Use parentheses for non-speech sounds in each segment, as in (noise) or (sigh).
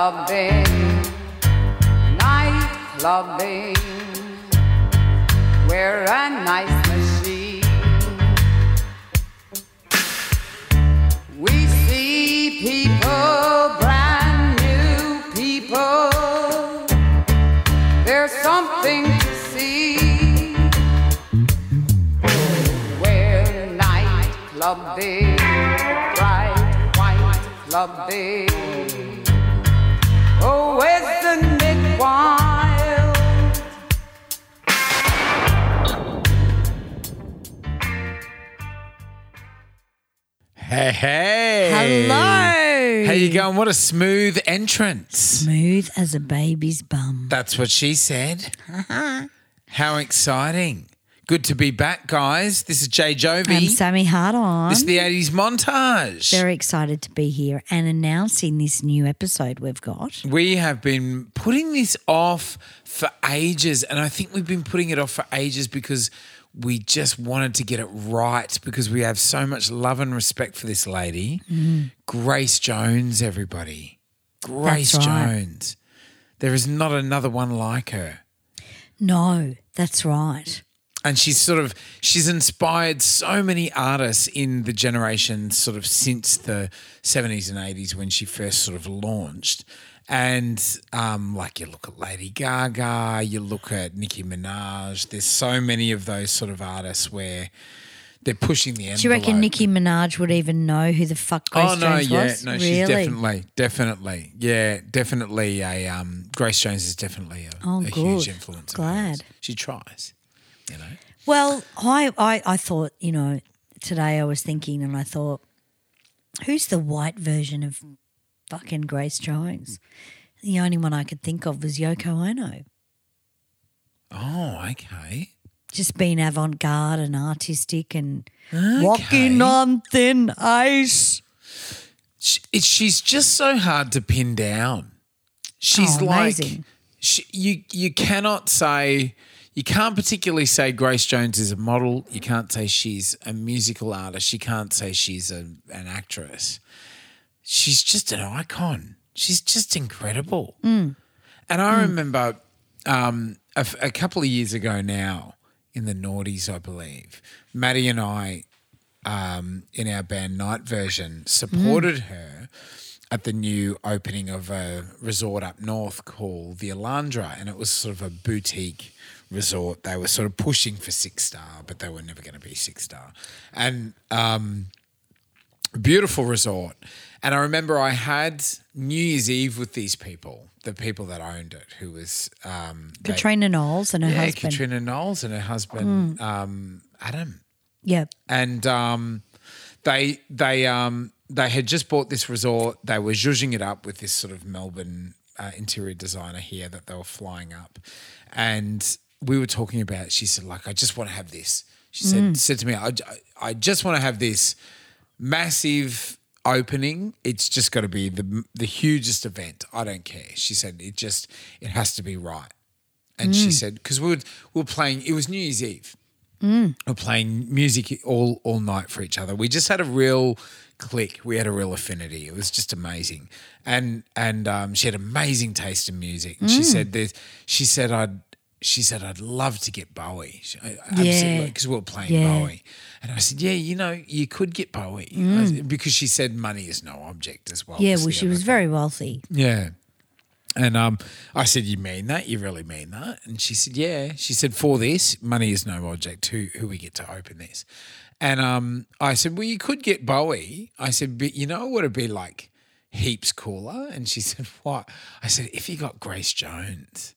clubbing, night clubbing, where a nice machine. We see people, brand new people. There's something to see. Where night clubbing, bright white clubbing. Wild? Hey, hey. Hello. How you going? What a smooth entrance. Smooth as a baby's bum. That's what she said. (laughs) How exciting. Good to be back, guys. This is Jay I'm Jovi. Sammy Hardon. This is the 80s montage. Very excited to be here and announcing this new episode we've got. we have been putting this off for ages, and I think we've been putting it off for ages because we just wanted to get it right because we have so much love and respect for this lady. Mm-hmm. Grace Jones, everybody. Grace right. Jones. There is not another one like her. No, that's right. And she's sort of she's inspired so many artists in the generation sort of since the 70s and 80s when she first sort of launched and um, like you look at Lady Gaga, you look at Nicki Minaj. There's so many of those sort of artists where they're pushing the envelope. Do you reckon Nicki Minaj would even know who the fuck Grace Oh no, Jones yeah, was? no, really? she's definitely, definitely, yeah, definitely a um, Grace Jones is definitely a, Oh, a huge influence. Glad. she tries, you know. Well, I, I, I thought, you know, today I was thinking and I thought, who's the white version of fucking Grace Jones? The only one I could think of was Yoko Ono. Oh, okay. Just being avant garde and artistic and Okay. walking on thin ice. She, it, she's just so hard to pin down. She's Oh, like she, you. You cannot say you can't particularly say Grace Jones is a model. You can't say she's a musical artist. You can't say she's a, an actress. She's just an icon. She's just incredible. Mm. And I remember um, a, a couple of years ago now in the noughties, I believe, Maddie and I um, in our band Night Version supported Mm. her at the new opening of a resort up north called the Alandra, and it was sort of a boutique resort. They were sort of pushing for six star, but they were never going to be six star, and um, beautiful resort. And I remember I had New Year's Eve with these people, the people that owned it, who was um, they- Katrina Knowles and her yeah, husband. Katrina Knowles and her husband um, Adam Yeah. and um, they they um, they had just bought this resort. They were zhuzhing it up with this sort of Melbourne uh, interior designer here that they were flying up, and we were talking about. It. She said, "Like, I just want to have this." She said mm. said to me, "I, I just want to have this massive." Opening, it's just got to be the the hugest event. I don't care. She said it just it has to be right. And she mm. said because we were we were playing. It was New Year's Eve, mm. we're playing music all all night for each other. We just had a real click. We had a real affinity. It was just amazing, and and um, she had amazing taste in music. And she said there's, she said I'd she said I'd love to get Bowie. I, Yeah. because we were playing Yeah. Bowie, and I said yeah, you know you could get Bowie I said- because she said money is no object as well. Yeah, well, she was very wealthy. Yeah. And um, I said, "You mean that? You really mean that?" And she said, "Yeah." She said, "For this, money is no object. Who who we get to open this?" And um, I said, "Well, you could get Bowie." I said, "But you know what it'd be like? Heaps cooler." And she (laughs) said, "What?" I said, "If you got Grace Jones."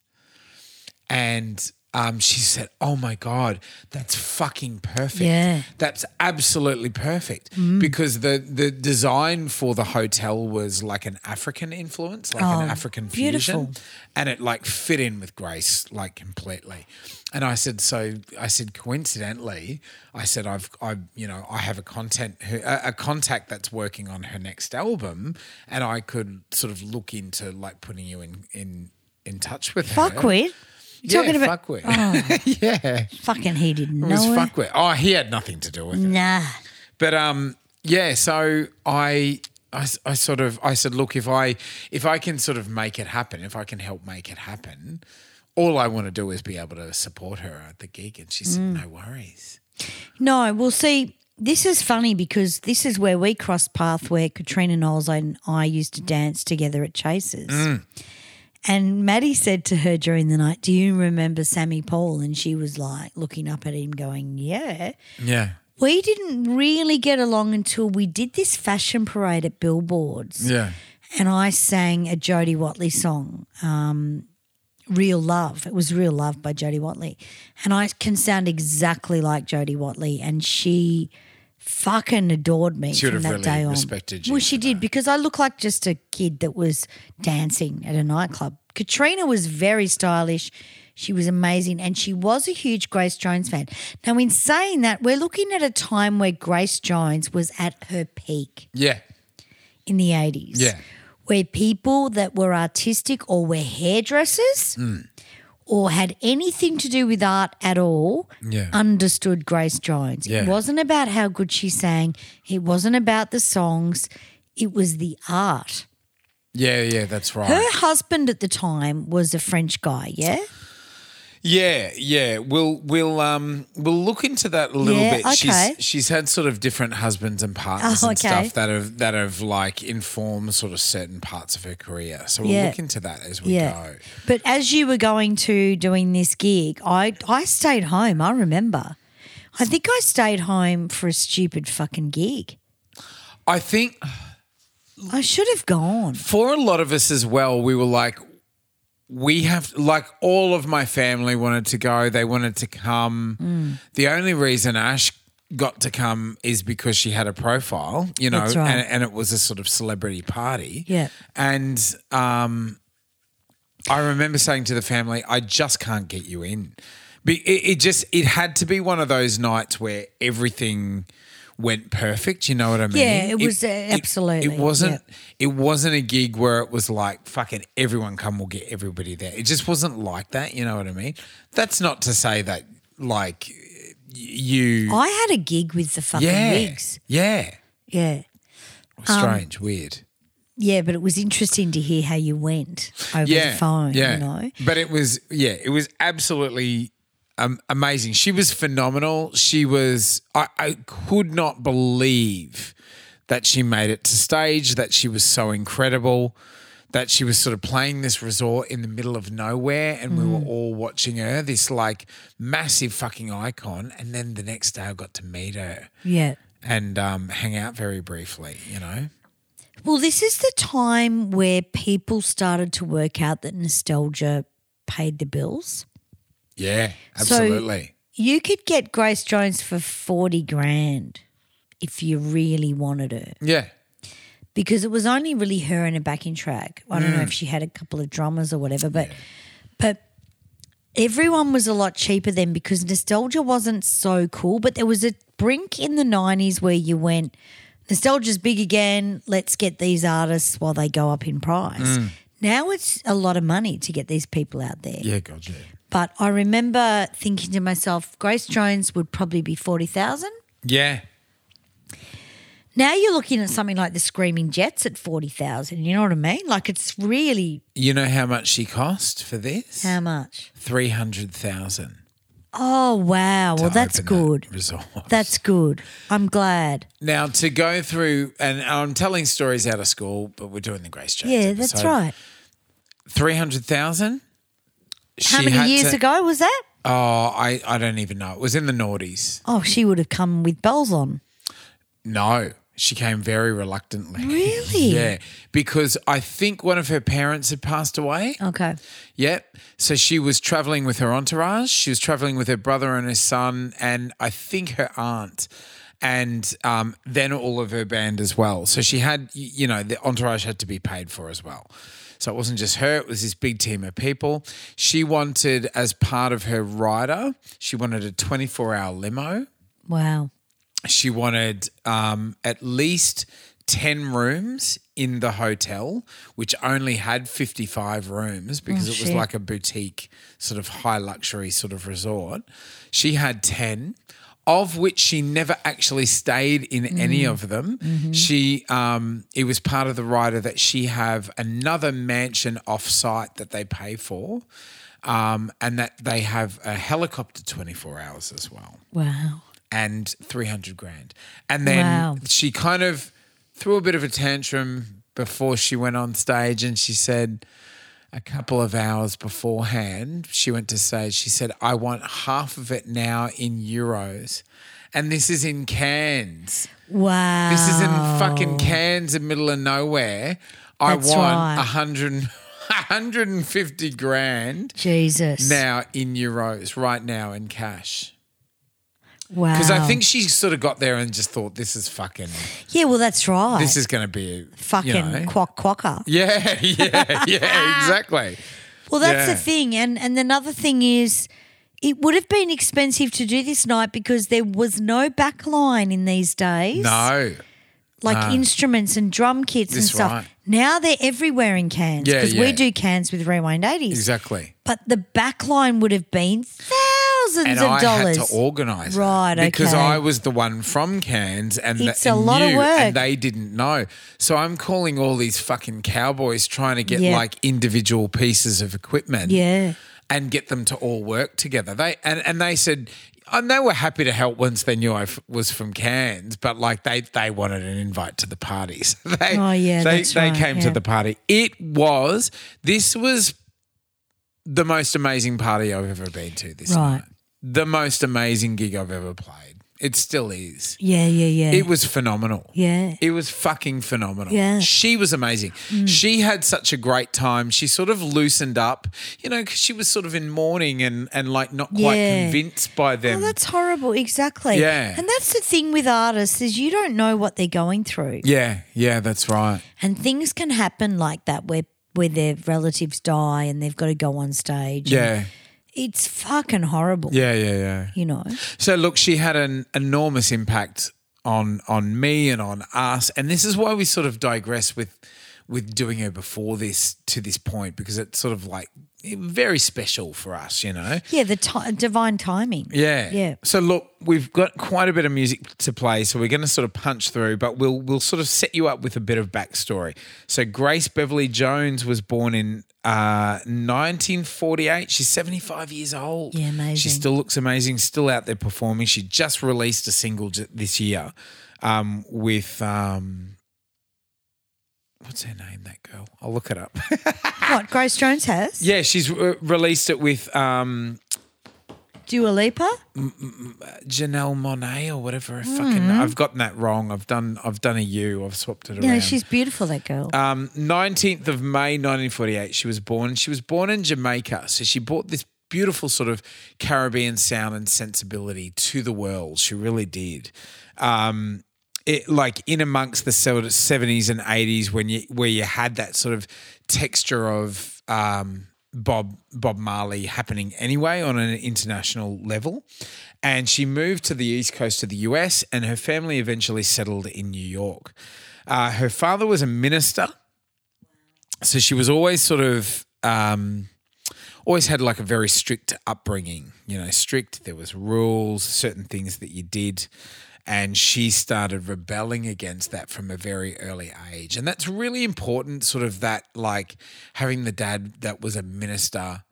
And um, she said, "Oh my god, that's fucking perfect. Yeah. That's absolutely perfect because the the design for the hotel was like an African influence, like Oh, an African beautiful. fusion, and it like fit in with Grace like completely. And I said, so I said, coincidentally, I said, I've, I, you know, I have a content, a, a contact that's working on her next album, and I could sort of look into like putting you in in in touch with her. Fuckwit. Yeah, talking about fuckwit. Oh, (laughs) yeah, fucking he didn't know. it was fuckwit. Oh, he had nothing to do with it. Nah. But um, yeah. So I, I, I sort of, I said, look, if I, if I can sort of make it happen, if I can help make it happen, all I want to do is be able to support her at the gig. And she said, Mm. no worries. No, we'll see, this is funny because this is where we crossed path where Katrina Knowles and I used to dance together at Chasers. Mm. And Maddie said to her during the night, Do you remember Sammy Paul? And she was like looking up at him, going, Yeah. Yeah. We didn't really get along until we did this fashion parade at Billboards. Yeah. And I sang a Jody Watley song, um, Real Love. It was Real Love by Jody Watley. And I can sound exactly like Jody Watley. And she fucking adored me She from that really day on. respected you Well, she did because I look like just a kid that was dancing at a nightclub. Katrina was very stylish. She was amazing and she was a huge Grace Jones fan. Now, in saying that, we're looking at a time where Grace Jones was at her peak Yeah. in the 80s. Yeah. Where people that were artistic or were hairdressers Mm. Or had anything to do with art at all Yeah. understood Grace Jones. Yeah. It wasn't about how good she sang, it wasn't about the songs, it was the art. Yeah. Yeah. That's right. Her husband at the time was a French guy, yeah? Yeah, yeah. We'll we'll um we'll look into that a little Yeah, bit. okay. She's she's had sort of different husbands and partners Oh, and okay. stuff that have that have like informed sort of certain parts of her career. So we'll Yeah. look into that as we Yeah. go. But as you were going to doing this gig, I I stayed home, I remember. I think I stayed home for a stupid fucking gig. I think I should have gone. for a lot of us as well, we were like, we have like all of my family wanted to go. They wanted to come. Mm. The only reason Ash got to come is because she had a profile, you know, right. and, and it was a sort of celebrity party. Yeah. And um, I remember saying to the family, I just can't get you in. It, it just it had to be one of those nights where everything went perfect. You know what I mean? Yeah, it was, uh, absolutely, It, wasn't. It wasn't a gig where it was like fucking everyone come, we'll get everybody there. It just wasn't like that. You know what I mean? That's not to say that like you. I had a gig with the fucking yeah, wigs. yeah. Yeah. Strange, weird. Yeah, but it was interesting to hear how you went over yeah, the phone, yeah. you know? But it was, yeah, it was absolutely um, amazing. She was phenomenal. She was, I, I could not believe that she made it to stage, that she was so incredible, that she was sort of playing this resort in the middle of nowhere and we Mm. were all watching her, this like massive fucking icon. And then the next day I got to meet her Yeah. and um, hang out very briefly, you know? Well, this is the time where people started to work out that nostalgia paid the bills. Yeah, absolutely. So you could get Grace Jones for 40 grand if you really wanted her yeah. because it was only really her and a backing track. I don't know mm. if she had a couple of drummers or whatever, but but everyone was a lot cheaper then because nostalgia wasn't so cool. But there was a brink in the 90s where you went, nostalgia's big again. Let's get these artists while they go up in price. Mm. Now it's a lot of money to get these people out there. Yeah, God, yeah. But I remember thinking to myself, Grace Jones would probably be 40,000. Yeah. Now you're looking at something like the Screaming Jets at 40,000. You know what I mean? Like it's really You know how much she cost for this? how much? Three hundred thousand. Oh, wow. Well, that's good. resort. That's good. I'm glad. now to go through, and I'm telling stories out of school, but we're doing the Grace Jones. Yeah, that's right. Three hundred thousand. How many years ago was that? Oh, I, I don't even know. It was in the noughties. Oh, she would have come with bells on. No, she came very reluctantly. (laughs) Really? Yeah, because I think one of her parents had passed away. Okay. Yep. So she was traveling with her entourage. She was traveling with her brother and her son, and I think her aunt, and um, then all of her band as well. So she had, you know, the entourage had to be paid for as well. So it wasn't just her, it was this big team of people. She wanted, as part of her rider, she wanted a 24 hour limo Wow. she wanted um, at least 10 rooms in the hotel, which only had 55 rooms because Oh, it was shit. like a boutique, sort of high luxury sort of resort. She had 10. Of which she never actually stayed in Mm. any of them. Mm-hmm. She, um, it was part of the rider that she have another mansion off site that they pay for, um, and that they have a helicopter twenty four hours as well Wow. and 300 grand. And then Wow. she kind of threw a bit of a tantrum before she went on stage and she said a couple of hours beforehand, she went to stage, she said, I want half of it now in euros. And this is in Cairns. Wow. This is in fucking Cairns, in middle of nowhere. I That's want right. a hundred, 150 (laughs) grand Jesus. now in euros, right now in cash. Wow. Because I think she sort of got there and just thought, this is fucking, Yeah, well, that's right. this is going to be fucking you know. quack quacker. (laughs) Yeah, yeah, yeah, exactly. Well, that's Yeah. the thing, and and another thing is, it would have been expensive to do this night because there was no backline in these days. No. like instruments and drum kits and That's stuff. right. Now they're everywhere in Cairns Yeah, because yeah. we do Cairns with Rewind 80s. Exactly. But the backline would have been thousands And of I dollars. had to organise it Right, because okay. I was the one from Cairns, and It's that a lot of knew, work. and they didn't know. So I'm calling all these fucking cowboys trying to get Yeah. like individual pieces of equipment, Yeah. and get them to all work together. They and and they said. And they were happy to help once they knew I f- was from Cairns, but like they they wanted an invite to the parties. (laughs) they, Oh, yeah, they that's they right, came to yeah. the party. It was this was the most amazing party I've ever been to this Right. night. The most amazing gig I've ever played. It still is. Yeah, yeah, yeah. It was phenomenal. Yeah. It was fucking phenomenal. Yeah. Mm. She was amazing. She had such a great time. She sort of loosened up, you know, because she was sort of in mourning and, and like not quite Yeah. convinced by them. Oh, that's horrible. Exactly. Yeah. And that's the thing with artists is you don't know what they're going through. yeah, yeah, that's right. And things can happen like that where where their relatives die and they've got to go on stage. and Yeah, It's fucking horrible. yeah, yeah, yeah. You know. So look, she had an enormous impact on on me and on us, and this is why we sort of digress with with doing her before this to this point because it's sort of like very special for us, you know. Yeah, the ti divine timing. Yeah. Yeah. So look, we've got quite a bit of music to play, so we're going to sort of punch through, but we'll we'll sort of set you up with a bit of backstory. So Grace Beverly Jones was born in uh, 1948. She's 75 years old. Yeah, amazing. She still looks amazing. Still out there performing. She just released a single j- this year um, with. Um, What's her name? That girl. I'll look it up. (laughs) What Grace Jones has? yeah, she's re- released it with um, Dua Lipa? Janelle Monáe or whatever. Fucking I've gotten that wrong. I've done I've done a U. I've swapped it around. No, she's beautiful. That girl. um, 19th of May 1948 she was born. She was born in Jamaica. So she brought this beautiful sort of Caribbean sound and sensibility to the world. She really did. Um, it, like in amongst the 70s and 80s when you where you had that sort of texture of um, Bob Bob Marley happening anyway on an international level. And she moved to the east coast of the US and her family eventually settled in New York. Uh, her father was a minister. So she was always sort of um, always had like a very strict upbringing, you know, strict. There was rules, certain things that you did. And she started rebelling against that from a very early age. And that's really important, sort of that like having the dad that was a minister,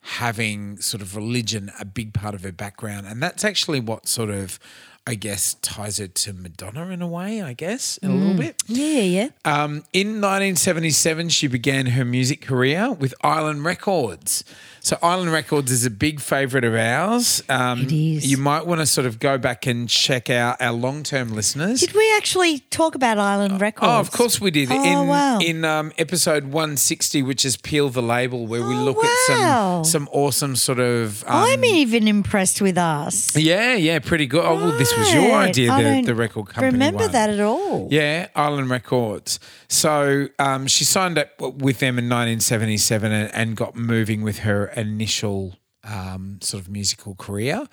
having sort of religion a big part of her background. And that's actually what sort of, I guess, ties her to Madonna in a way, I guess, a little bit. yeah, yeah. Um, in 1977, she began her music career with Island Records. So, Island Records is a big favourite of ours. Um, It is. You might want to sort of go back and check out our long term listeners. Did we actually talk about Island Records? Oh, of course we did. Oh, in wow. in um, episode 160, which is Peel the Label, where we Oh, look wow. at some some awesome sort of. Um, I'm even impressed with us. yeah, yeah, pretty good. Oh, well, this was your idea, I the, the record company. Remember one. that at all? Yeah, Island Records. So um, she signed up with them in 1977 and, and got moving with her initial um, sort of musical career.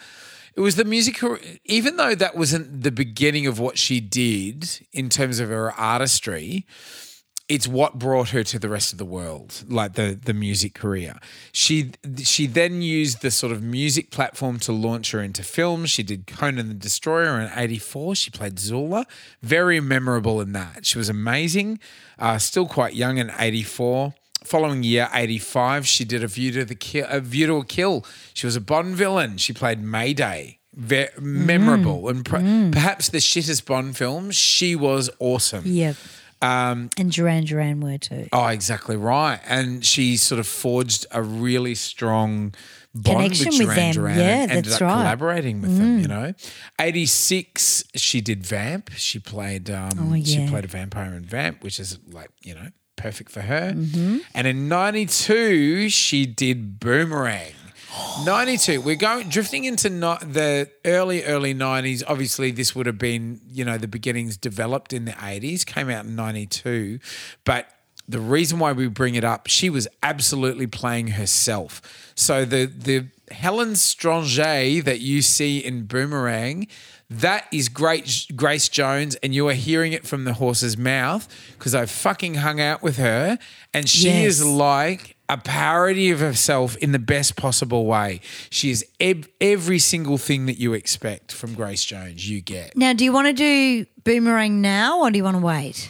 It was the music, car- even though that wasn't the beginning of what she did in terms of her artistry, it's what brought her to the rest of the world, like the the music career. She she then used the sort of music platform to launch her into films. She did Conan the Destroyer in '84. She played Zula, very memorable in that. She was amazing. Uh, still quite young in '84. Following year, 85, she did a View to the Kill, a View to a Kill. She was a Bond villain. She played Mayday. Memorable and per- perhaps the shittest Bond film. She was awesome. Yep. Um, and Duran Duran were too. Oh, exactly right. And she sort of forged a really strong bond Connection with with Duran them. Duran Yeah, and ended that's up right. Mm. collaborating with them, you know. 86, she did Vamp. She played um, Oh, she played a vampire in Vamp, which is like, you know, perfect for her. Mm-hmm. And in 92, she did Boomerang. (gasps) 92 we're going drifting into no, the early early 90s obviously this would have been you know the beginnings developed in the 80s came out in 92 but the reason why we bring it up she was absolutely playing herself so the the Helen Strangé that you see in Boomerang that is great Grace Jones and you are hearing it from the horse's mouth because I fucking hung out with her and she Yes. is like a parody of herself in the best possible way. She is ev- every single thing that you expect from Grace Jones. You get Now, do you want to do Boomerang now or do you want to wait?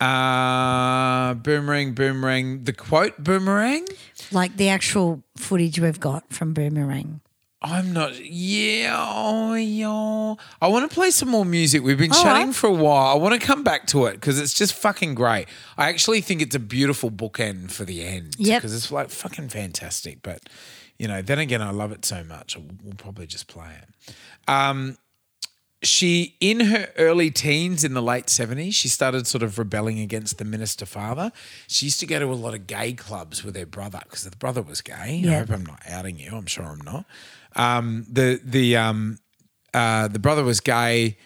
uh, boomerang, boomerang. The quote boomerang. Like the actual footage we've got from Boomerang. I'm not. Yeah, oh, yeah. I want to play some more music. We've been All chatting right. for a while. I want to come back to it because it's just fucking great. I actually think it's a beautiful bookend for the end. Yeah, Because it's like fucking fantastic. But you know, then again, I love it so much. We'll probably just play it. Um, she in her early teens in the late 70s she started sort of rebelling against the minister father she used to go to a lot of gay clubs with her brother because the brother was gay i hope i'm not outing you i'm sure i'm not um, the the um, uh, the brother was gay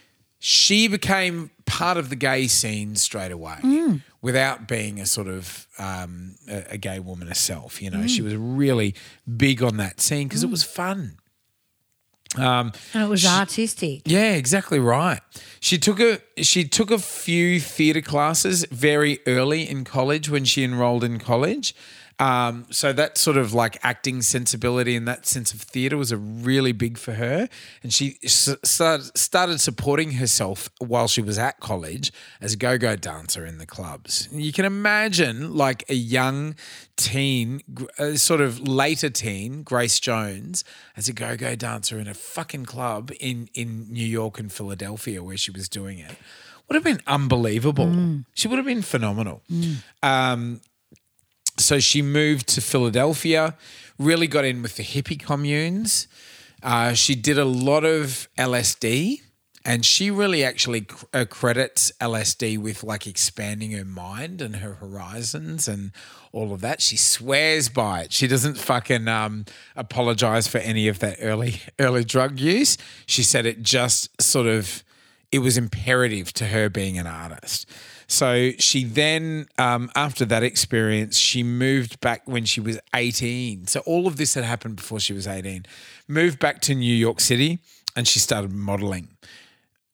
she became part of the gay scene straight away without being a sort of um, a, a gay woman herself you know she was really big on that scene because it was fun And it was artistic. yeah, exactly right. She took a she took a few theatre classes very early in college when she enrolled in college. Um, so that sort of like acting sensibility and that sense of theatre was a really big for her, and she s- started, started supporting herself while she was at college as a go-go dancer in the clubs. You can imagine like a young teen, uh, sort of later teen, Grace Jones, as a go-go dancer in a fucking club in in New York and Philadelphia where she was doing it. Would have been unbelievable. She would have been phenomenal. Um, so she moved to Philadelphia, really got in with the hippie communes. Uh, she did a lot of LSD, and she really actually cr- uh, credits LSD with like expanding her mind and her horizons and all of that. She swears by it. She doesn't fucking um, apologize for any of that early (laughs) early drug use. She said it just sort of it was imperative to her being an artist. So she then, um, after that experience, she moved back when she was 18. So all of this had happened before she was 18. Moved back to New York City and she started modeling.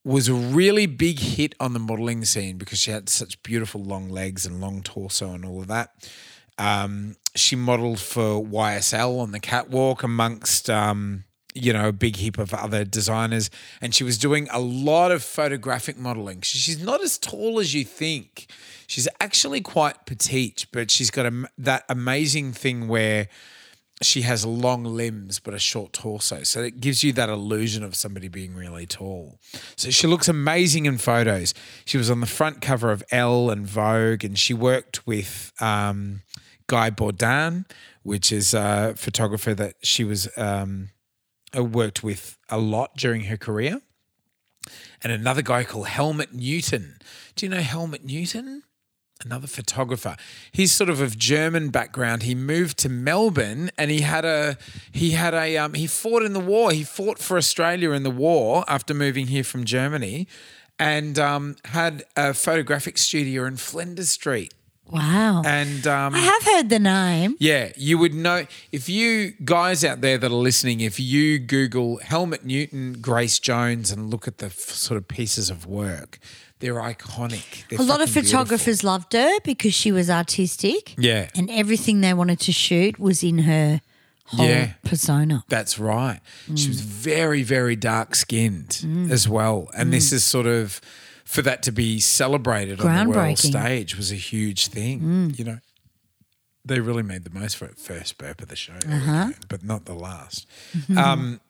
Was a really big hit on the modeling scene because she had such beautiful long legs and long torso and all of that. Um, she modeled for YSL on the catwalk amongst um, you know, a big heap of other designers. And she was doing a lot of photographic modeling. She's not as tall as you think. She's actually quite petite, but she's got a, that amazing thing where she has long limbs but a short torso. So it gives you that illusion of somebody being really tall. So she looks amazing in photos. She was on the front cover of Elle and Vogue, and she worked with um, Guy Bourdin, which is a photographer that she was um, worked with a lot during her career. And another guy called Helmut Newton. Do you know Helmut Newton? Another photographer. He's sort of of German background. He moved to Melbourne and he had a he had a um, he fought in the war. He fought for Australia in the war after moving here from Germany, and um, had a photographic studio in Flinders Street Wow. And um, I have heard the name. yeah, you would know if you guys out there that are listening, if you Google Helmut Newton, Grace Jones, and look at the f- sort of pieces of work, they're iconic. They're A lot of fucking beautiful. photographers loved her because she was artistic. Yeah. And everything they wanted to shoot was in her whole Yeah. persona. That's right. She Mm. was very, very dark skinned as well. And this is sort of for that to be celebrated on the world stage was a huge thing. Mm. You know, they really made the most for it. First burp of the show, uh-huh. but not the last. Mm-hmm. Um,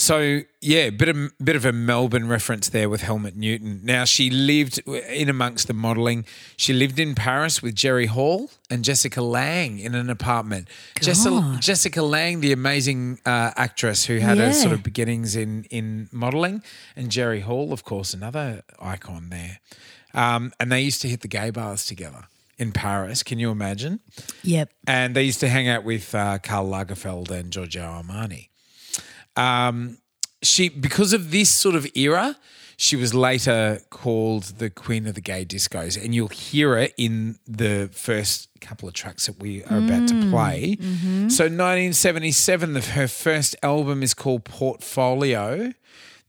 so yeah, bit of bit of a Melbourne reference there with Helmut Newton. Now she lived in amongst the modelling. She lived in Paris with Jerry Hall and Jessica Lange in an apartment. Jessica. Jessica Lange, the amazing uh, actress who had Yeah. her sort of beginnings in in modelling, and Jerry Hall, of course, another icon there. Um, and they used to hit the gay bars together in Paris. Can you imagine? Yep. and they used to hang out with uh, Karl Lagerfeld and Giorgio Armani. Um, she because of this sort of era, she was later called the Queen of the Gay Discos, and you'll hear it in the first couple of tracks that we are about to play. So, 1977, the, her first album is called Portfolio.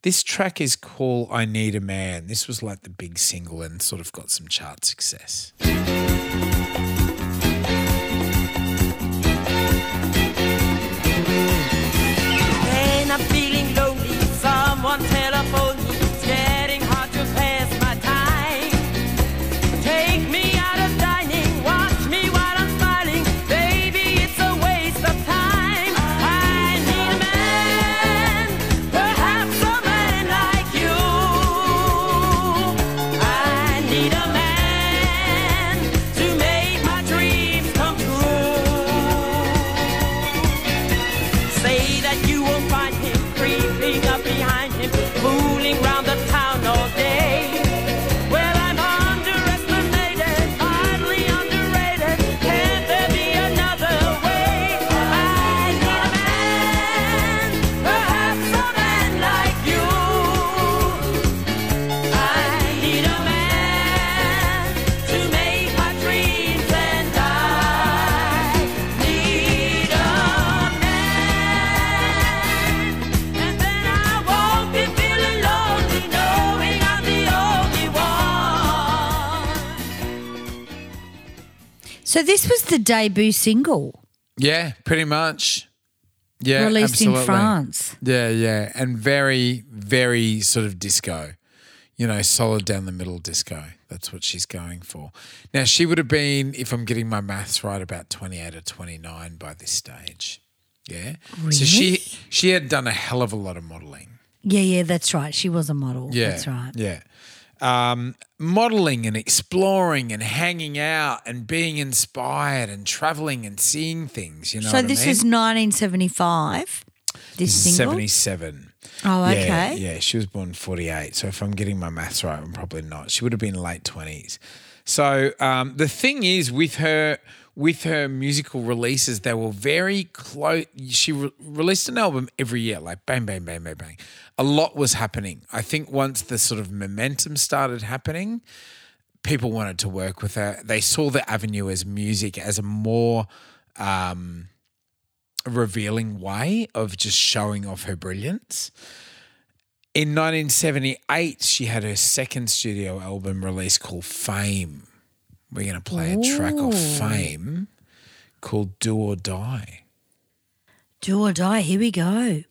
This track is called I Need a Man. This was like the big single and sort of got some chart success. So this was the debut single Yeah, pretty much. Yeah, released in. France. Yeah, yeah, and very, very sort of disco. You know, solid down the middle disco. That's what she's going for. Now, she would have been, if I'm getting my maths right, about 28 or 29 by this stage. Yeah. So she she had done a hell of a lot of modeling. Yeah, yeah, that's right. She was a model. Yeah. That's right. Yeah. Um, modeling and exploring and hanging out and being inspired and traveling and seeing things. You know so this I mean? is 1975. This single. 77. Oh, Yeah, okay. Yeah, she was born 48. So if I'm getting my maths right, I'm probably not. She would have been late 20s. So um, the thing is with her with her musical releases, they were very close. She re- released an album every year, like bang, bang, bang, bang, bang. A lot was happening. I think once the sort of momentum started happening, people wanted to work with her. They saw the avenue as music as a more um, revealing way of just showing off her brilliance. In 1978, she had her second studio album released called Fame. We're going to play a track of Fame called Do or Die. Do or die. Here we go.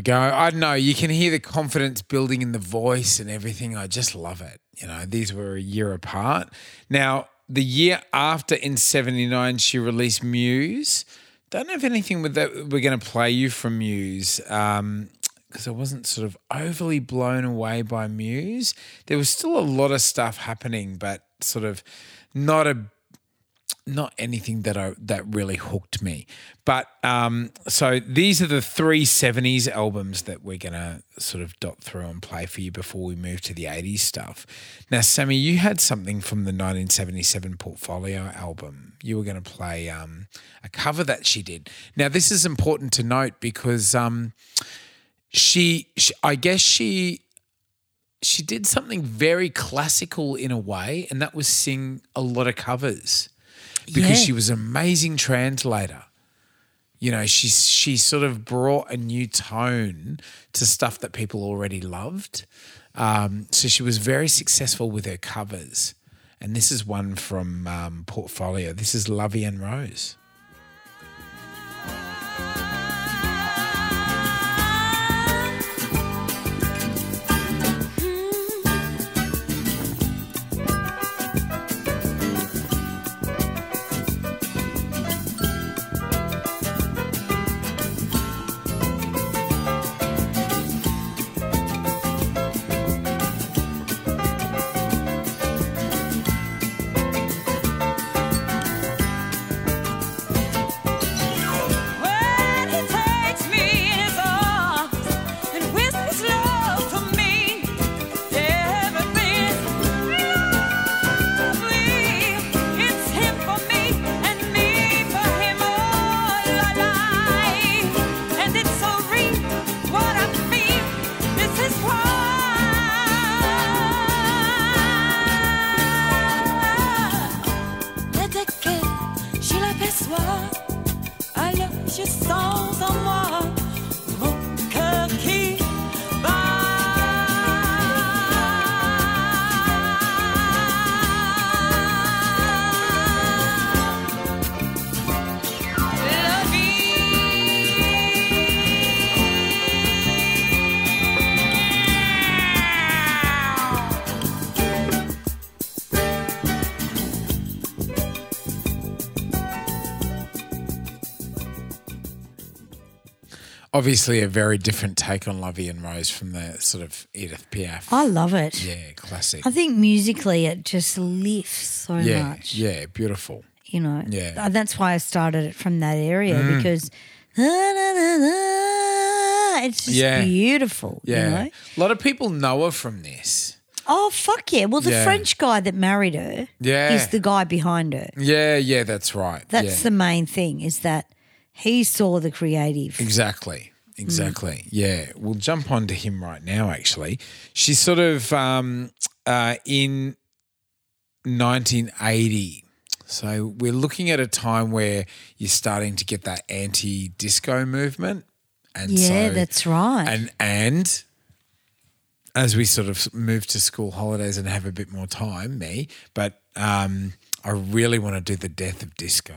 We go. I don't know. You can hear the confidence building in the voice and everything. I just love it. You know, these were a year apart. Now, the year after in 79, she released Muse. Don't know if anything with that we're going to play you from Muse um, because I wasn't sort of overly blown away by Muse. There was still a lot of stuff happening, but sort of not a not anything that I that really hooked me. But um, so these are the three seventies albums that we're gonna sort of dot through and play for you before we move to the 80s stuff. Now, Sammy, you had something from the 1977 Portfolio album. You were gonna play um, a cover that she did. Now, this is important to note because um, she, she, I guess she she did something very classical in a way, and that was sing a lot of covers because Yeah. she was an amazing translator. You know, she she sort of brought a new tone to stuff that people already loved. Um, so she was very successful with her covers, and this is one from um, Portfolio. This is La Vie en Rose. Obviously, a very different take on La Vie en Rose from the sort of Edith Piaf. I love it. yeah, classic. I think musically it just lifts so yeah, much. yeah, beautiful. You know, Yeah. Mm. And that's why I started it from that area because na, na, na, na, it's just Yeah. beautiful. Yeah, You know? a lot of people know her from this. Oh fuck yeah! Well, the Yeah. French guy that married her Yeah. is the guy behind her. Yeah, yeah, that's right. That's yeah. the main thing is that he saw the creative. Exactly. Mm. Exactly. Yeah. We'll jump on to him right now, actually. She's sort of um, uh, in 1980. So we're looking at a time where you're starting to get that anti disco movement. And Yeah, so, that's right. And, and as we sort of move to school holidays and have a bit more time, me, but um, I really want to do the death of disco.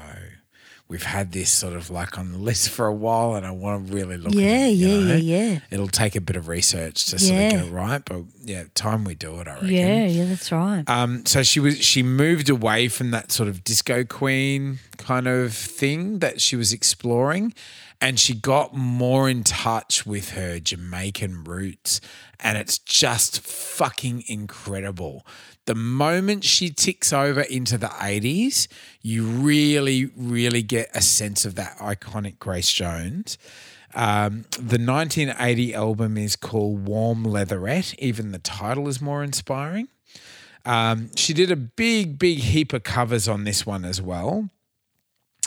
We've had this sort of like on the list for a while, and I want to really look. Yeah, at it, yeah, know? yeah, yeah. It'll take a bit of research to sort of get it right, but yeah, time we do it, I reckon. yeah, yeah, that's right. Um, so she was she moved away from that sort of disco queen kind of thing that she was exploring, and she got more in touch with her Jamaican roots, and it's just fucking incredible. The moment she ticks over into the 80s, you really, really get a sense of that iconic Grace Jones. Um, the 1980 album is called Warm Leatherette. Even the title is more inspiring. Um, she did a big, big heap of covers on this one as well.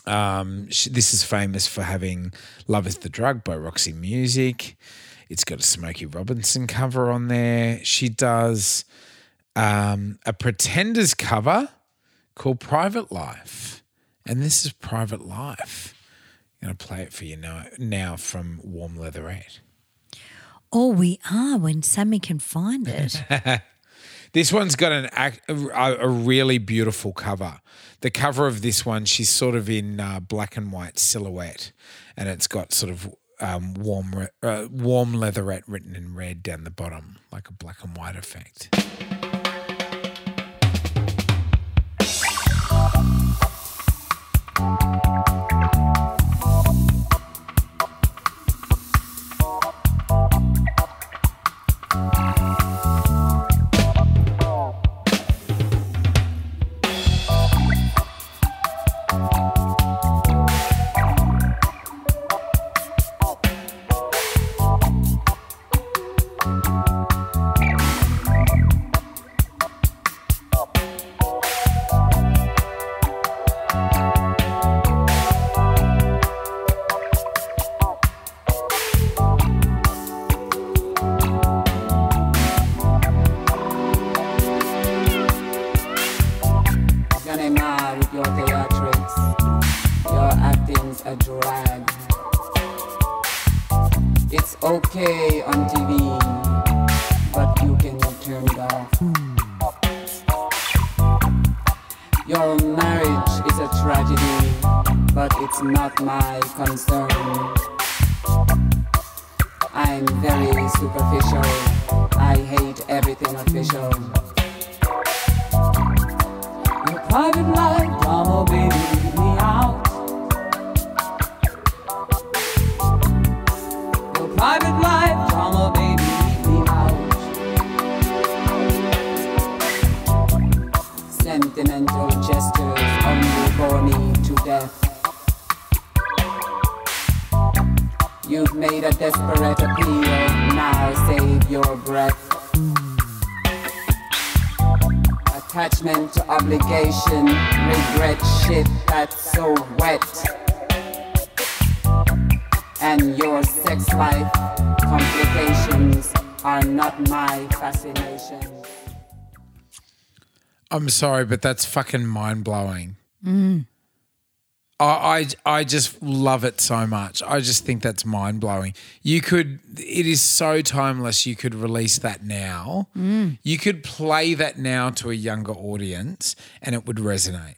Um, she, this is famous for having Love is the Drug by Roxy Music. It's got a Smokey Robinson cover on there. She does um, a Pretenders cover called Private Life. And this is Private Life. I'm going to play it for you now, now from Warm Leatherette. Oh, we are when Sammy can find it. (laughs) This one's got an a, a really beautiful cover. The cover of this one, she's sort of in uh, black and white silhouette, and it's got sort of um, warm re- uh, warm leatherette written in red down the bottom, like a black and white effect. Your marriage is a tragedy, but it's not my concern. I'm very superficial. I hate everything official. Your private life made a desperate appeal, now save your breath. Attachment to obligation, regret shit that's so wet. And your sex life complications are not my fascination. I'm sorry, but that's fucking mind blowing. Mm. I, I I just love it so much. I just think that's mind blowing. You could, it is so timeless. You could release that now. Mm. You could play that now to a younger audience, and it would resonate.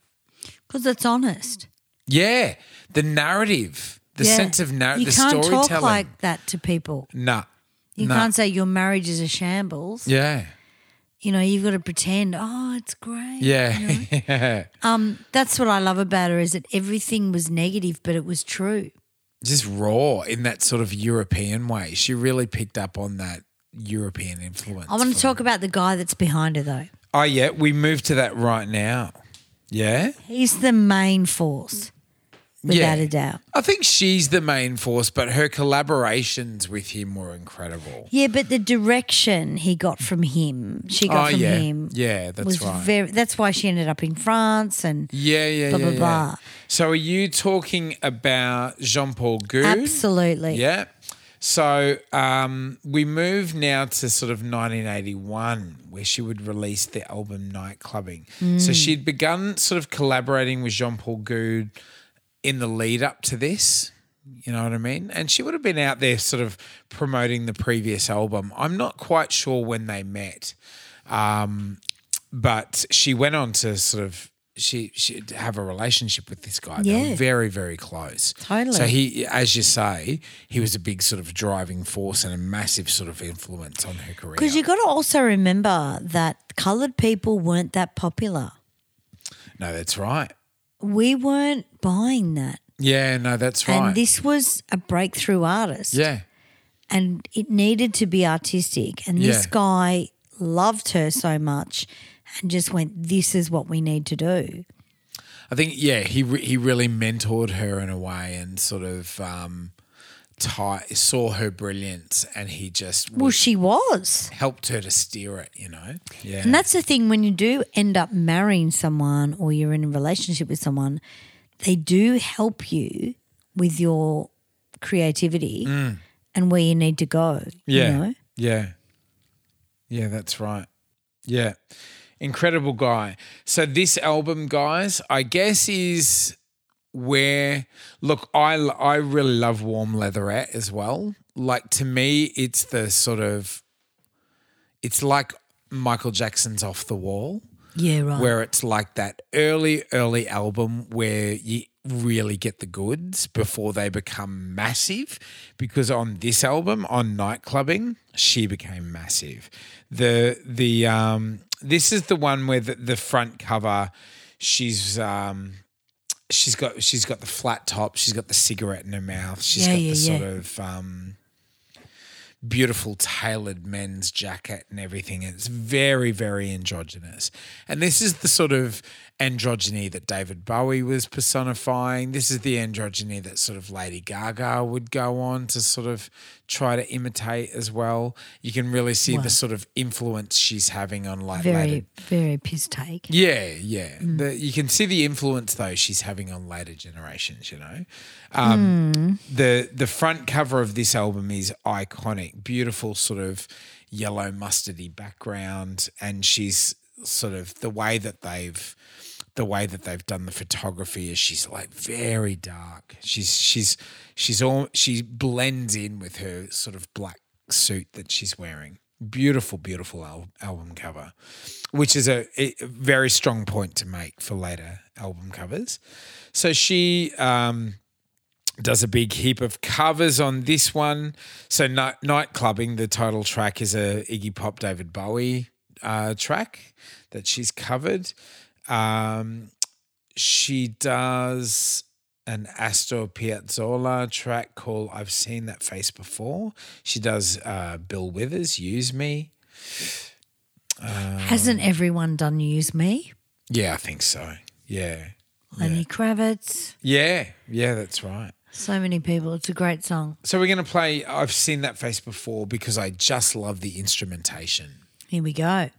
Because it's honest. Yeah, the narrative, the Yeah. sense of narrative, You the can't storytelling. talk like that to people. nah, You nah. can't say your marriage is a shambles. Yeah, You know, you've got to pretend, oh, it's great. yeah, (laughs) yeah. Um, that's what I love about her is that everything was negative, but it was true. Just raw in that sort of European way. She really picked up on that European influence. I want to talk about the guy that's behind her though. Oh yeah, we move to that right now. Yeah, He's the main force, without Yeah. a doubt. I think she's the main force, but her collaborations with him were incredible. Yeah, but the direction he got from him, she got Oh, from yeah. him. Yeah, that's was right. Very. That's why she ended up in France and Yeah, yeah, Blah, yeah, blah, yeah. blah. So are you talking about Jean Paul Goude? absolutely. Yeah. So um, we move now to sort of 1981, where she would release the album Nightclubbing. Mm. So she'd begun sort of collaborating with Jean Paul Goude in the lead up to this. You know what I mean? And she would have been out there sort of promoting the previous album. I'm not quite sure when they met, um, but she went on to sort of she she have a relationship with this guy. They Yeah. were very very close. Totally. So he, as you say, he was a big sort of driving force and a massive sort of influence on her career. Because you got to also remember that coloured people weren't that popular. no, that's right. We weren't buying that. Yeah, no, that's right. And this was a breakthrough artist. yeah, And it needed to be artistic. And this Yeah. guy loved her so much and just went, this is what we need to do. I think yeah, he re- he really mentored her in a way and sort of um, ti saw her brilliance and he just Well, she was. helped her to steer it. You know, yeah, And that's the thing when you do end up marrying someone or you're in a relationship with someone, they do help you with your creativity and where you need to go. Mm. yeah, You know? yeah, yeah. That's right. Yeah, incredible guy. So this album, guys, I guess is where look I I really love warm leatherette as well. Like to me, it's the sort of it's like Michael Jackson's Off the Wall. Yeah, right. where it's like that early, early album where you really get the goods before they become massive because on this album on nightclubbing she became massive the the um this is the one where the, the front cover she's um she's got she's got the flat top she's got the cigarette in her mouth She's Yeah, got yeah, the yeah. sort of um beautiful tailored men's jacket and everything. It's very, very androgynous. And this is the sort of androgyny that David Bowie was personifying. This is the androgyny that sort of Lady Gaga would go on to sort of try to imitate as well. You can really see Wow. the sort of influence she's having on like Very, later very piss take. yeah, yeah. Mm. The, you can see the influence though she's having on later generations. You know, um, Mm. the the front cover of this album is iconic. Beautiful sort of yellow mustardy background, and she's sort of the way that they've the way that they've done the photography is she's like very dark. She's she's she's all she blends in with her sort of black suit that she's wearing. Beautiful, beautiful al- album cover, which is a, a very strong point to make for later album covers. So she um, does a big heap of covers on this one. So night night clubbing, the title track is a Iggy Pop, David Bowie uh, track that she's covered. Um, she does an Astor Piazzolla track called "I've Seen That Face Before." She does uh, Bill Withers, "Use Me." Hasn't everyone done Use Me? Yeah, I think so. Yeah, Lenny Kravitz. yeah, yeah. That's right. So many people. It's a great song. So we're going to play I've Seen That Face Before because I just love the instrumentation. Here we go.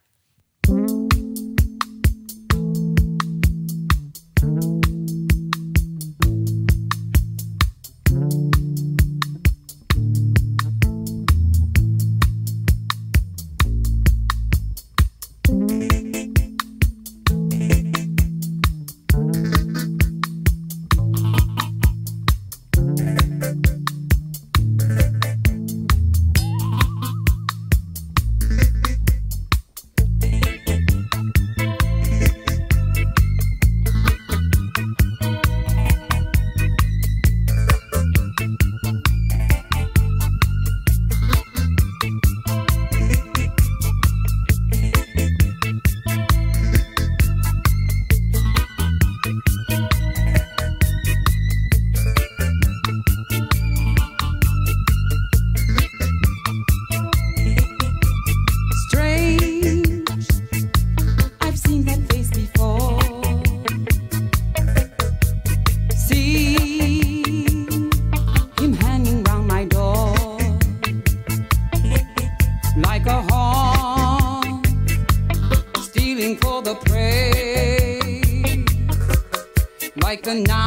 Like a night,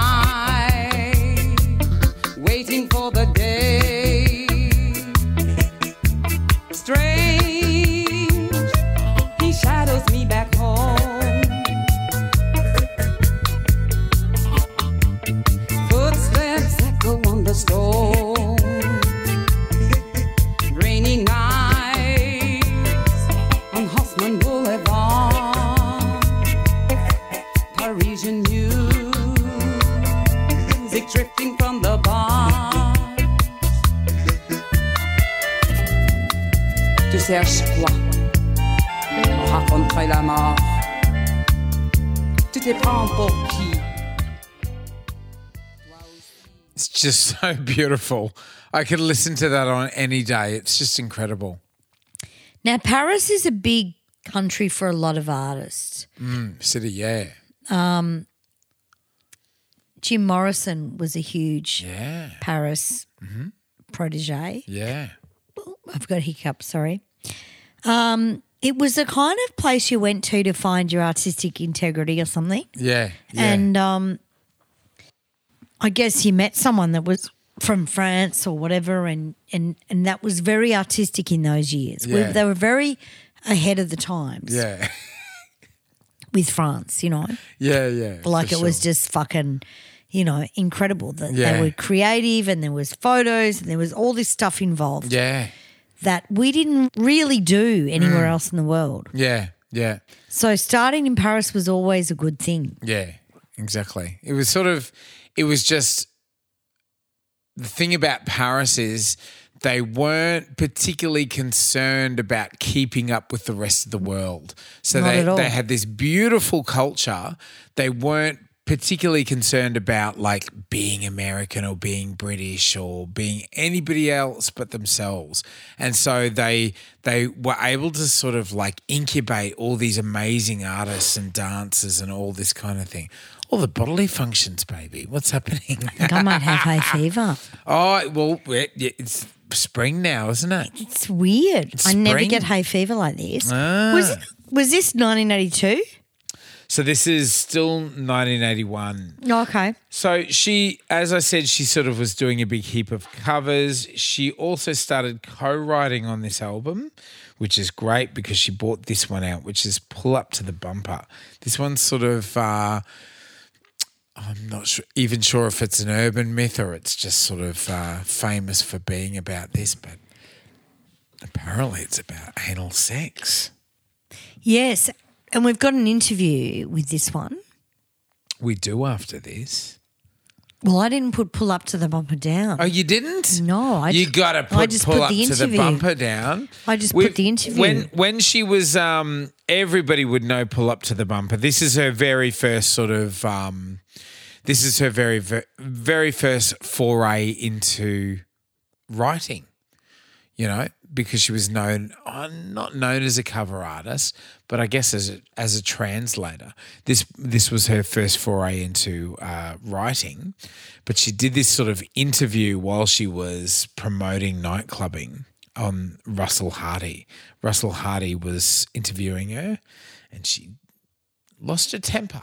beautiful. I could listen to that on any day. It's just incredible. Now, Paris is a big country for a lot of artists. City, yeah. Jim Morrison was a huge Yeah. Paris Mm-hmm. protege. Yeah. I've got a hiccup, sorry. Um, it was the kind of place you went to to find your artistic integrity or something. Yeah. Yeah. And um, I guess you met someone that was from France or whatever, and and and that was very artistic in those years. We- Yeah. they were very ahead of the times yeah. (laughs) with France, you know. Yeah, yeah. like it was just fucking you know incredible that Yeah. they were creative and there was photos and there was all this stuff involved Yeah. that we didn't really do anywhere Mm. else in the world Yeah. Yeah. so starting in paris was always a good thing Yeah. exactly. It was sort of, it was just the thing about Paris is they weren't particularly concerned about keeping up with the rest of the world. So Not they, they had this beautiful culture. They weren't particularly concerned about like being American or being British or being anybody else but themselves. And so they they were able to sort of like incubate all these amazing artists and dancers and all this kind of thing. All the bodily functions, baby. What's happening? I think I might have hay fever. (laughs) Oh, well, it's spring now, isn't it? It's weird. I never spring. get hay fever like this. Ah. Was was this 1982? So this is still 1981. Okay. So she, as I said, she sort of was doing a big heap of covers. She also started co-writing on this album, which is great because she bought this one out, which is "Pull Up to the Bumper." This one's sort of. Uh, I'm not sure, even sure if it's an urban myth or it's just sort of uh, famous for being about this, but apparently it's about anal sex. Yes. And we've got an interview with this one. We do after this. Well, I didn't put pull up to the bumper down. Oh, you didn't? No, I you got to I put just pull put up the to the bumper down. I just We've- put the interview. When when she was, um, everybody would know pull up to the bumper. This is her very first sort of. Um, this is her very very first foray into writing. You know, because she was known, uh, not known as a cover artist, but I guess as a, as a translator. This this was her first foray into uh, writing, but she did this sort of interview while she was promoting nightclubbing on Russell Harty. Russell Harty was interviewing her, and she lost her temper.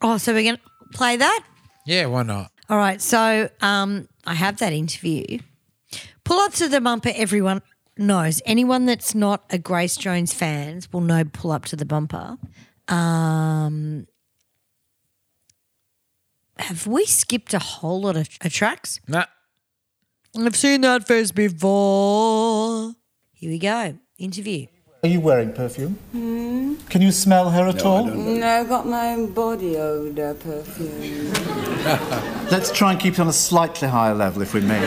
oh, so we're going to play that? Yeah, why not? All right. So um, I have that interview. Pull up to the bumper, everyone knows. Anyone that's not a Grace Jones fans will know pull up to the bumper. Um, have we skipped a whole lot of, of tracks? Nah, I've seen that face before. Here we go. Interview. Are you wearing perfume? Can you smell her at all? No, I've got my own body odour perfume. (laughs) Let's try and keep it on a slightly higher level, if we may.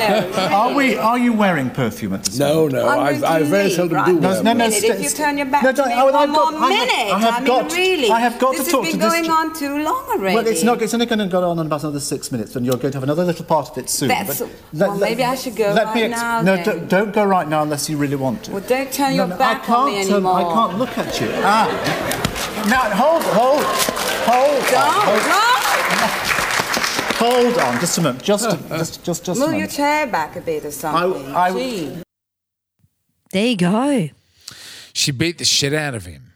And wait, no. (laughs) Are we? Are you wearing perfume at this No, moment? no, I'm I, I very leave, seldom right? do No, wear no, no, them. minute, st- if you turn your back no, to don't- me I- one I've more got- I have- minute. I have mean, got- really. I have got this to talk has to been this going on too long already. Well, it's not. It's only going to go on in about another six minutes, and you're going to have another little part of it soon. That's- but well, maybe I should go let me ex- now No, then. don't, don't go right now unless you really want to. Well, don't turn No, your no, back I on me can't I can't look at you. Ah. Now, hold, hold, hold, Don't, on, hold, don't. Hold on, just a moment, just, a, (laughs) just, just, just Move your chair back a bit or something. I- Gee. There you go. she beat the shit out of him.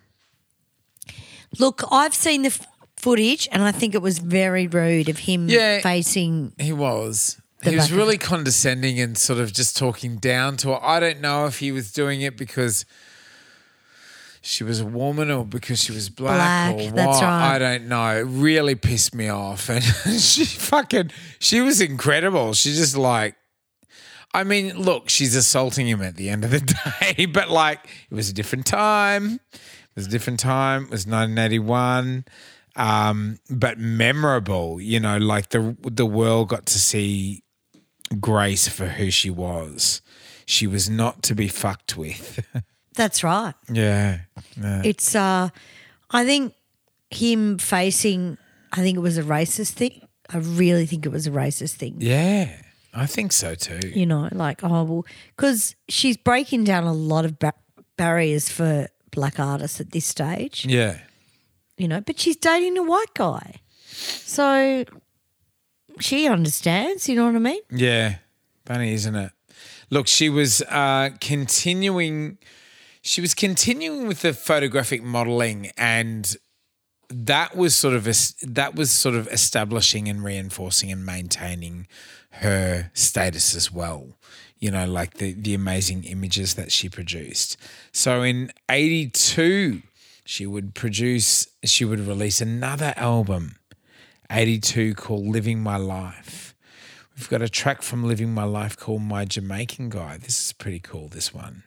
Look, I've seen the f- footage and I think it was very rude of him Yeah. facing. He was. He was really condescending and sort of just talking down to her. I don't know if he was doing it because she was a woman or because she was black, Black, or what. right. I don't know. It really pissed me off. (laughs) And she fucking, she was incredible. She just like, I mean, look, she's assaulting him at the end of the (laughs) day, but like, it was a different time. It was a different time. It was 1981 um, but memorable. You know, like the the world got to see Grace for who she was. She was not to be fucked with. (laughs) That's right. yeah, yeah. It's uh I think him facing I think it was a racist thing. I really think it was a racist thing. yeah. I think so too. You know, like oh well cuz she's breaking down a lot of ba- barriers for black artists at this stage, Yeah, you know, but she's dating a white guy. So she understands, you know what I mean? yeah. Funny, isn't it? Look, she was uh, continuing. She was continuing with the photographic modeling and that was sort of es- that was sort of establishing and reinforcing and maintaining her status as well. You know, like the the amazing images that she produced. So in '82, she would produce, she would release another album, '82 called "Living My Life." We've got a track from "Living My Life" called "My Jamaican Guy." This is pretty cool. This one.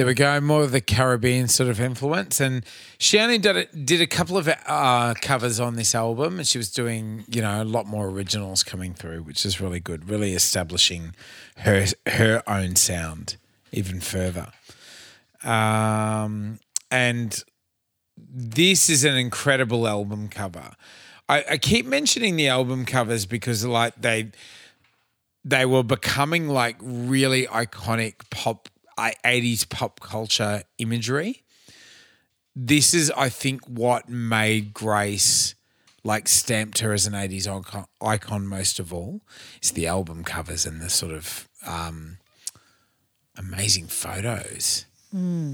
There we go, more of the Caribbean sort of influence. And she only did did a couple of uh, covers on this album, and she was doing, you know, a lot more originals coming through, which is really good, really establishing her her own sound even further. Um, and this is an incredible album cover. I, I keep mentioning the album covers because like they they were becoming like really iconic pop 80s pop culture imagery. This is, I think, what made Grace like stamped her as an 80s icon, most of all. It's the album covers and the sort of um, amazing photos.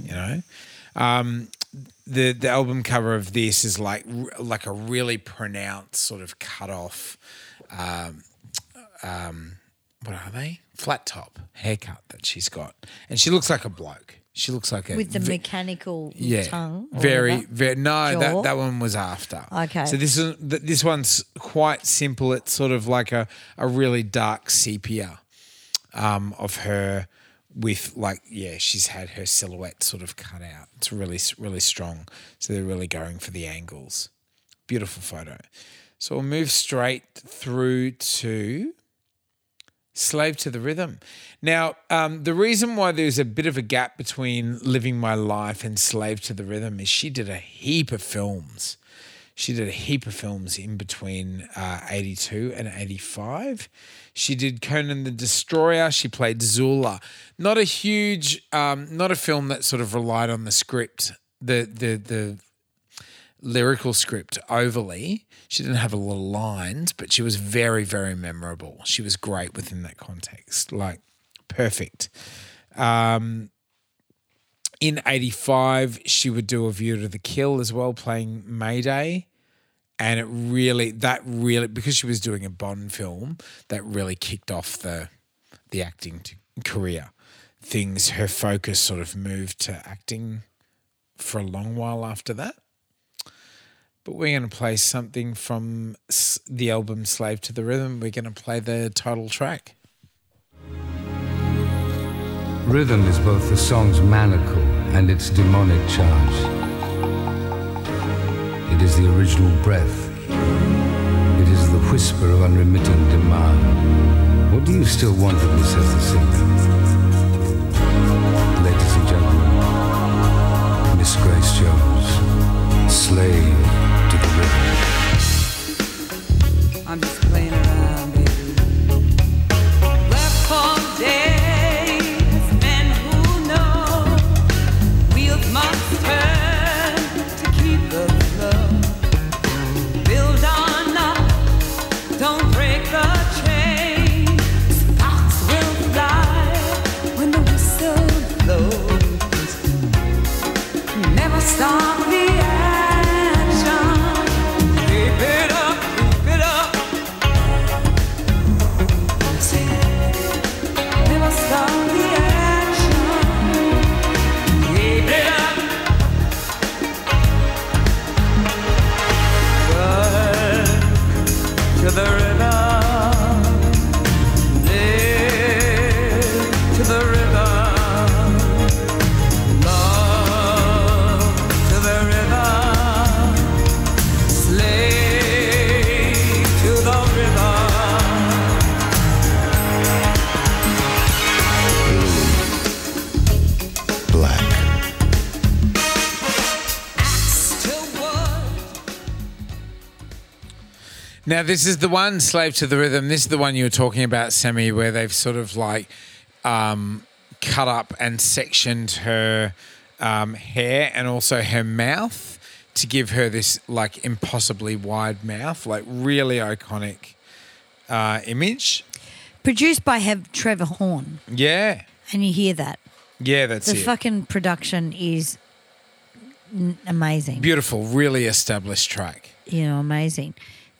You know, um, the the album cover of this is like like a really pronounced sort of cut off. Um, um, what are they? Flat top haircut that she's got, and she looks like a bloke. She looks like a with the ve- mechanical yeah, tongue. very, whatever. very. No, Jaw? that that one was after. Okay. So this is this one's quite simple. It's sort of like a a really dark sepia um, of her with like yeah, she's had her silhouette sort of cut out. It's really really strong. So they're really going for the angles. Beautiful photo. So we'll move straight through to Slave to the Rhythm. Now, um, the reason why there's a bit of a gap between Living My Life and Slave to the Rhythm is she did a heap of films. She did a heap of films in between uh, 82 and 85. She did Conan the Destroyer. She played Zula. Not a huge, um, not a film that sort of relied on the script, the the the lyrical script overly. She didn't have a lot of lines, but she was very, very memorable. She was great within that context, like perfect. Um, in 85, she would do A View to the Kill as well, playing Mayday. And it really, that really, because she was doing a Bond film, that really kicked off the the acting t- career. Things, her focus sort of moved to acting for a long while after that but we're going to play something from the album Slave to the Rhythm. We're going to play the title track. Rhythm is both the song's manacle and its demonic charge. It is the original breath. It is the whisper of unremitting demand. What do you still want of me, says the singer? Ladies and gentlemen, Miss Grace Jones, slave Now, this is the one, Slave to the Rhythm. This is the one you were talking about, Sammy, where they've sort of like um, cut up and sectioned her um, hair and also her mouth to give her this like impossibly wide mouth, like really iconic uh, image. Produced by Hev- Trevor Horn, Yeah. and you hear that. Yeah, that's The it. fucking production is n- amazing. Beautiful, really established track. you know, amazing.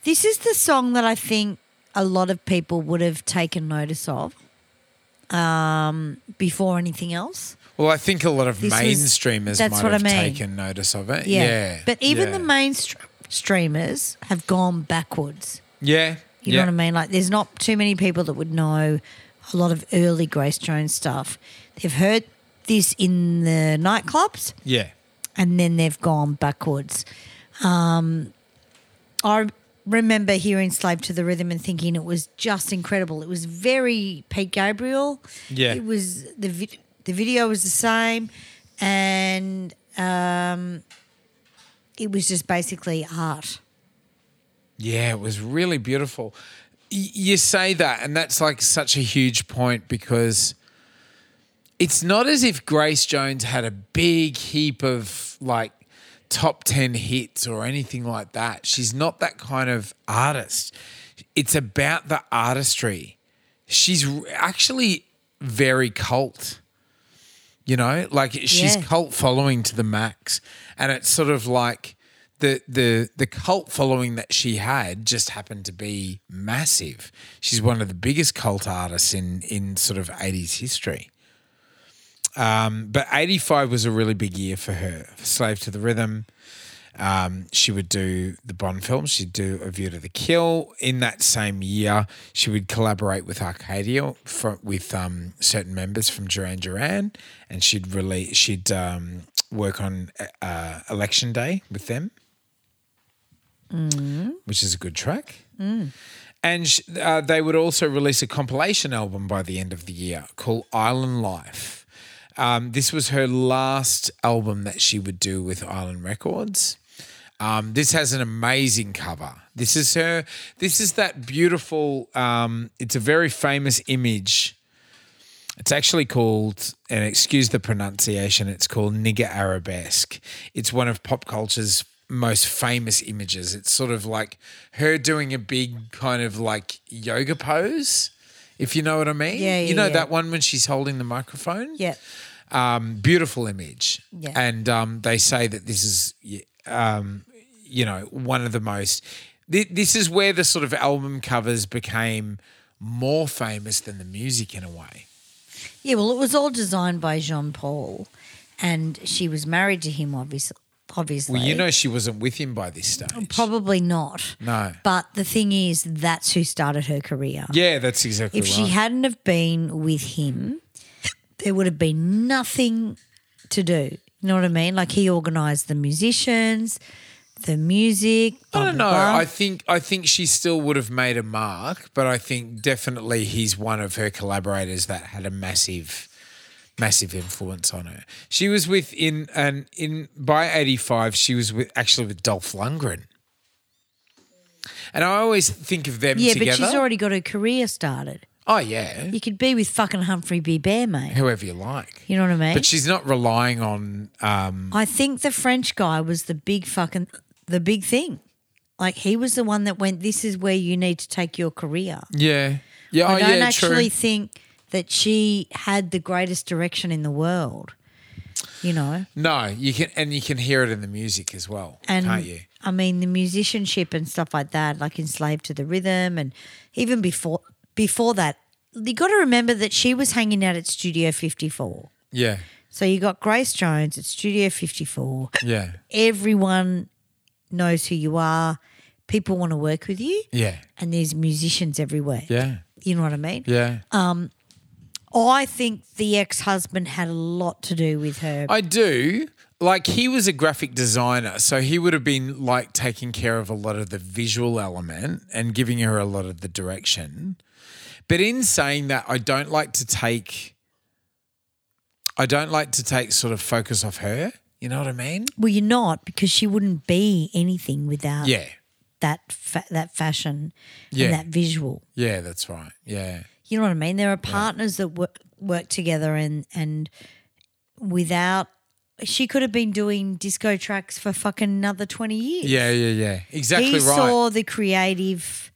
This is the song that I think a lot of people would have taken notice of um, before anything else. Well, I think a lot of This was- mainstreamers that's might what I have mean. taken notice of it. Yeah. Yeah. But even yeah. the mainstreamers have gone backwards. Yeah. You yeah. know what I mean? Like, there's not too many people that would know a lot of early Grace Jones stuff. They've heard this in the nightclubs Yeah. and then they've gone backwards. Um, I remember hearing "Slave to the Rhythm" and thinking it was just incredible. It was very Pete Gabriel. Yeah. it was the vi- the video was the same, and um, it was just basically art. Yeah, it was really beautiful. Y- you say that, and that's like such a huge point because it's not as if Grace Jones had a big heap of like top 10 hits or anything like that. She's not that kind of artist. It's about the artistry. She's actually very cult. You know, like she's Yeah. cult following to the max. And it's sort of like the the the cult following that she had just happened to be massive. She's one of the biggest cult artists in in sort of 80s history. Um, but 85 was a really big year for her. Slave to the Rhythm. Um, she would do the Bond films. She'd do A View to the Kill. In that same year, she would collaborate with Arcadia for, with um, certain members from Duran Duran, and she'd release. She'd um, work on uh, Election Day with them, which is a good track. And sh- uh, they would also release a compilation album by the end of the year called Island Life. Um, this was her last album that she would do with Island Records. Um, this has an amazing cover. This is her. This is that beautiful. Um, it's a very famous image. It's actually called, and excuse the pronunciation, it's called Nigger Arabesque. It's one of pop culture's most famous images. It's sort of like her doing a big kind of like yoga pose, if you know what I mean. Yeah, You know yeah. that one when she's holding the microphone? Yeah, um, beautiful image. Yeah. And um, they say that this is, um, you know, one of the most. thi- This is where the sort of album covers became more famous than the music in a way. yeah. Well, it was all designed by Jean Paul, and she was married to him. Obviously, obviously. Well, you know, she wasn't with him by this stage. Probably not. No. But the thing is, that's who started her career. Yeah, that's exactly right. If right. she hadn't have been with him, there would have been nothing to do. You know what I mean? Like he organised the musicians, the music. I don't know. blah. I think I think she still would have made a mark, but I think definitely he's one of her collaborators that had a massive, massive influence on her. She was with in and in by eighty five. She was with actually with Dolph Lundgren, and I always think of them yeah, together. but she's already got her career started. Oh yeah, You could be with fucking Humphrey B. Bear, mate. whoever you like. You know what I mean? But she's not relying on. Um, I think the French guy was the big fucking the big thing. Like he was the one that went. This is where you need to take your career. yeah, yeah. I oh don't yeah, actually true. think that she had the greatest direction in the world. You know, No, you can, and you can hear it in the music as well, and can't you? I mean the musicianship and stuff like that, like enslaved to the rhythm, and even before before that, you got to remember that she was hanging out at Studio Fifty Four. Yeah, So you got Grace Jones at Studio Fifty Four. yeah, Everyone knows who you are. People want to work with you, yeah, and there's musicians everywhere. yeah, You know what I mean? yeah. Um, I think the ex husband had a lot to do with her. I do. Like he was a graphic designer, so he would have been like taking care of a lot of the visual element and giving her a lot of the direction. But in saying that, I don't like to take I don't like to take sort of focus off her. You know what I mean? well, you're not because she wouldn't be anything without Yeah. that fa- that fashion Yeah. and that visual. Yeah, that's right. Yeah. You know what I mean? There are partners that work, work together, and and without she could have been doing disco tracks for fucking another twenty years. Yeah, yeah, yeah. Exactly he right. saw the creative,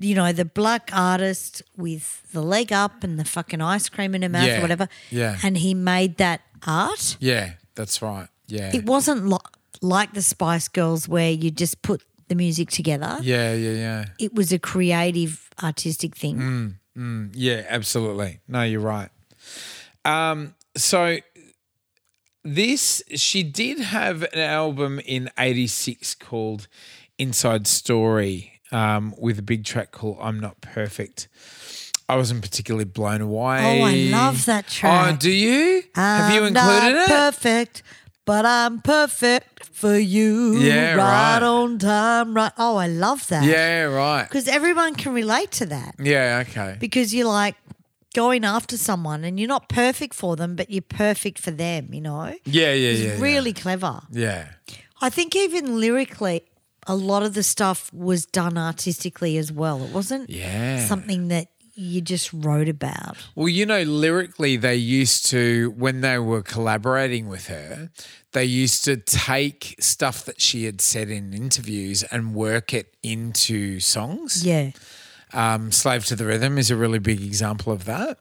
you know, the black artist with the leg up and the fucking ice cream in her mouth Yeah, or whatever. yeah. And he made that art. yeah, that's right. Yeah. It wasn't lo- like the Spice Girls where you just put the music together. yeah, yeah, yeah. It was a creative, artistic thing. Yeah, absolutely. No, you're right. Um, so this she did have an album in '86 called Inside Story um, with a big track called "I'm Not Perfect." I wasn't particularly blown away. Oh, I love that track. Oh, do you? Have you I'm included not it? Perfect, but I'm perfect for you. Yeah, right. on time, right. Oh, I love that. Yeah, right. because everyone can relate to that. Yeah, okay. Because you're like going after someone and you're not perfect for them, but you're perfect for them. You know, Yeah, yeah, it's yeah. yeah. really clever. Yeah. I think even lyrically, a lot of the stuff was done artistically as well. It wasn't Yeah. something that you just wrote about. Well, you know, lyrically, they used to, when they were collaborating with her, they used to take stuff that she had said in interviews and work it into songs. Yeah. Um, Slave to the Rhythm is a really big example of that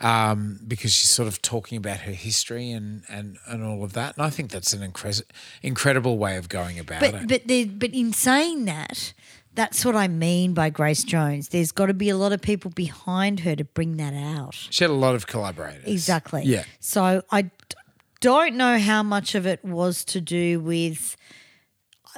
um, because she's sort of talking about her history and, and, and all of that. And I think that's an incre- incredible way of going about But it. but there, but in saying that, that's what I mean by Grace Jones. There's got to be a lot of people behind her to bring that out. she had a lot of collaborators. Exactly. Yeah. So I d- don't know how much of it was to do with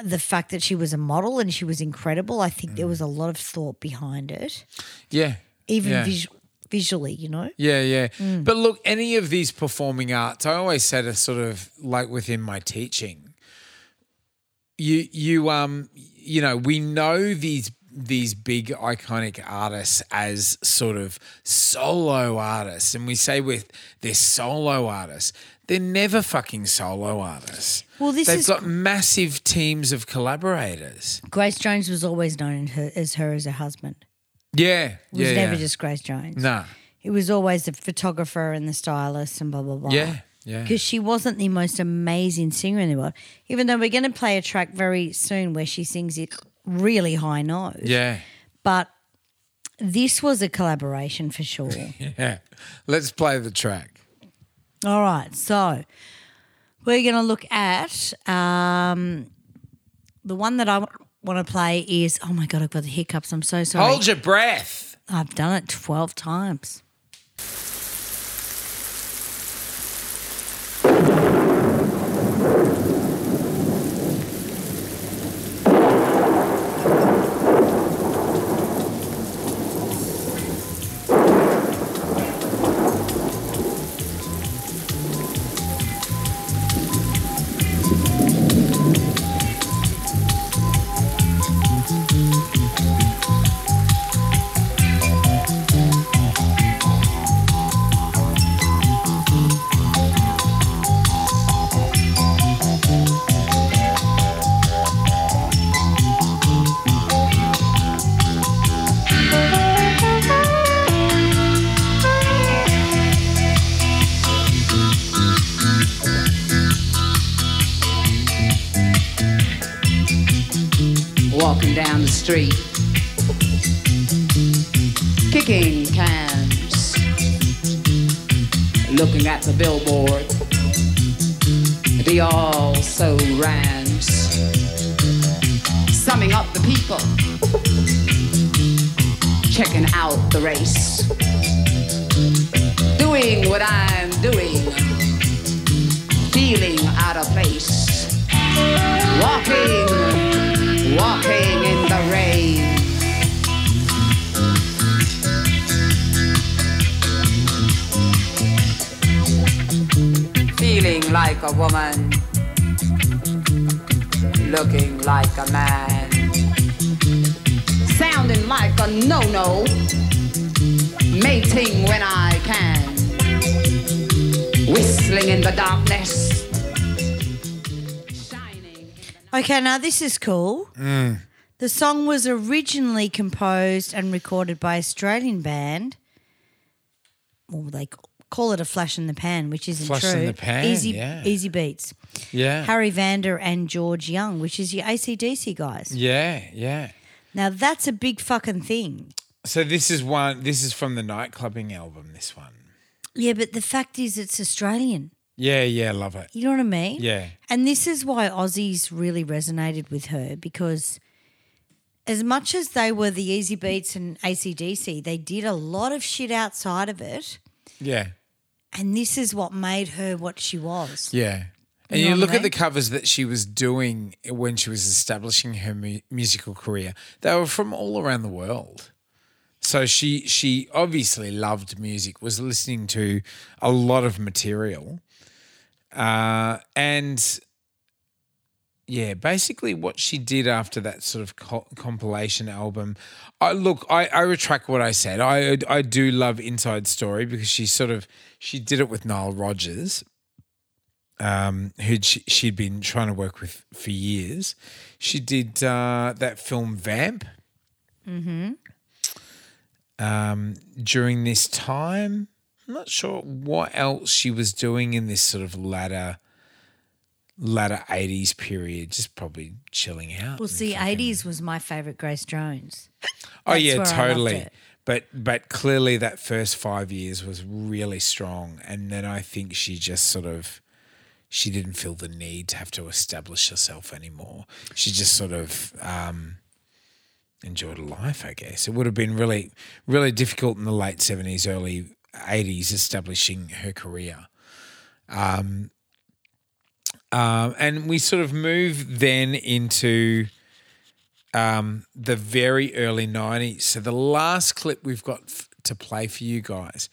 the fact that she was a model and she was incredible. I think there was a lot of thought behind it, Yeah. even Mm. yeah. vis- visually. You know. Yeah, yeah. But look, any of these performing arts, I always said to sort of like within my teaching, you you um you know, we know these these big iconic artists as sort of solo artists and we say with they're solo artists they're never fucking solo artists Well, this they've is- got massive teams of collaborators Grace Jones was always known her, as her as her husband. yeah It was yeah never yeah. just Grace Jones. nah It was always the photographer and the stylist and blah blah blah. yeah yeah Because she wasn't the most amazing singer in the world. Even though we're going to play a track very soon where she sings it really high note. yeah But this was a collaboration for sure. (laughs) yeah let's play the track All right. So we're going to look at um, the one that I want to play is oh my God, I've got the hiccups. I'm so sorry. hold your breath I've done it 12 times. This is cool. Mm. The song was originally composed and recorded by Australian band. Well, they call it a flash in the pan, which isn't Flash true. in the pan, Easy, yeah. Easybeats. Yeah. Harry Vanda and George Young, which is your ACDC guys. Yeah, yeah. Now that's a big fucking thing. So this is one. This is from the nightclubbing album. This one. Yeah, but the fact is, it's Australian. Yeah, yeah. Love it. You know what I mean? Yeah. And this is why Aussies really resonated with her because as much as they were the Easybeats and ACDC, they did a lot of shit outside of it. Yeah, And this is what made her what she was. yeah. And You you, know look I at the covers that she was doing when she was establishing her mu- musical career. They were from all around the world. So she she obviously loved music, was listening to a lot of material, uh, and yeah, basically what she did after that sort of co- compilation album. I look, I, I retract what I said. I I do love Inside Story because she sort of she did it with Nile Rodgers, um, who she, she'd been trying to work with for years. She did uh, that film Vamp. Hmm. Um, during this time, I'm not sure what else she was doing in this sort of latter latter 80s period just probably chilling out Well, see, fucking- eighties was my favorite Grace Jones. oh yeah where I loved totally. but but clearly that first five years was really strong and then i think she just sort of she didn't feel the need to have to establish herself anymore. She just sort of um enjoyed life i guess. It would have been really really difficult in the late 70s early 80s establishing her career Um, and we sort of move then into um, the very early 90s. So the last clip we've got f- to play for you guys.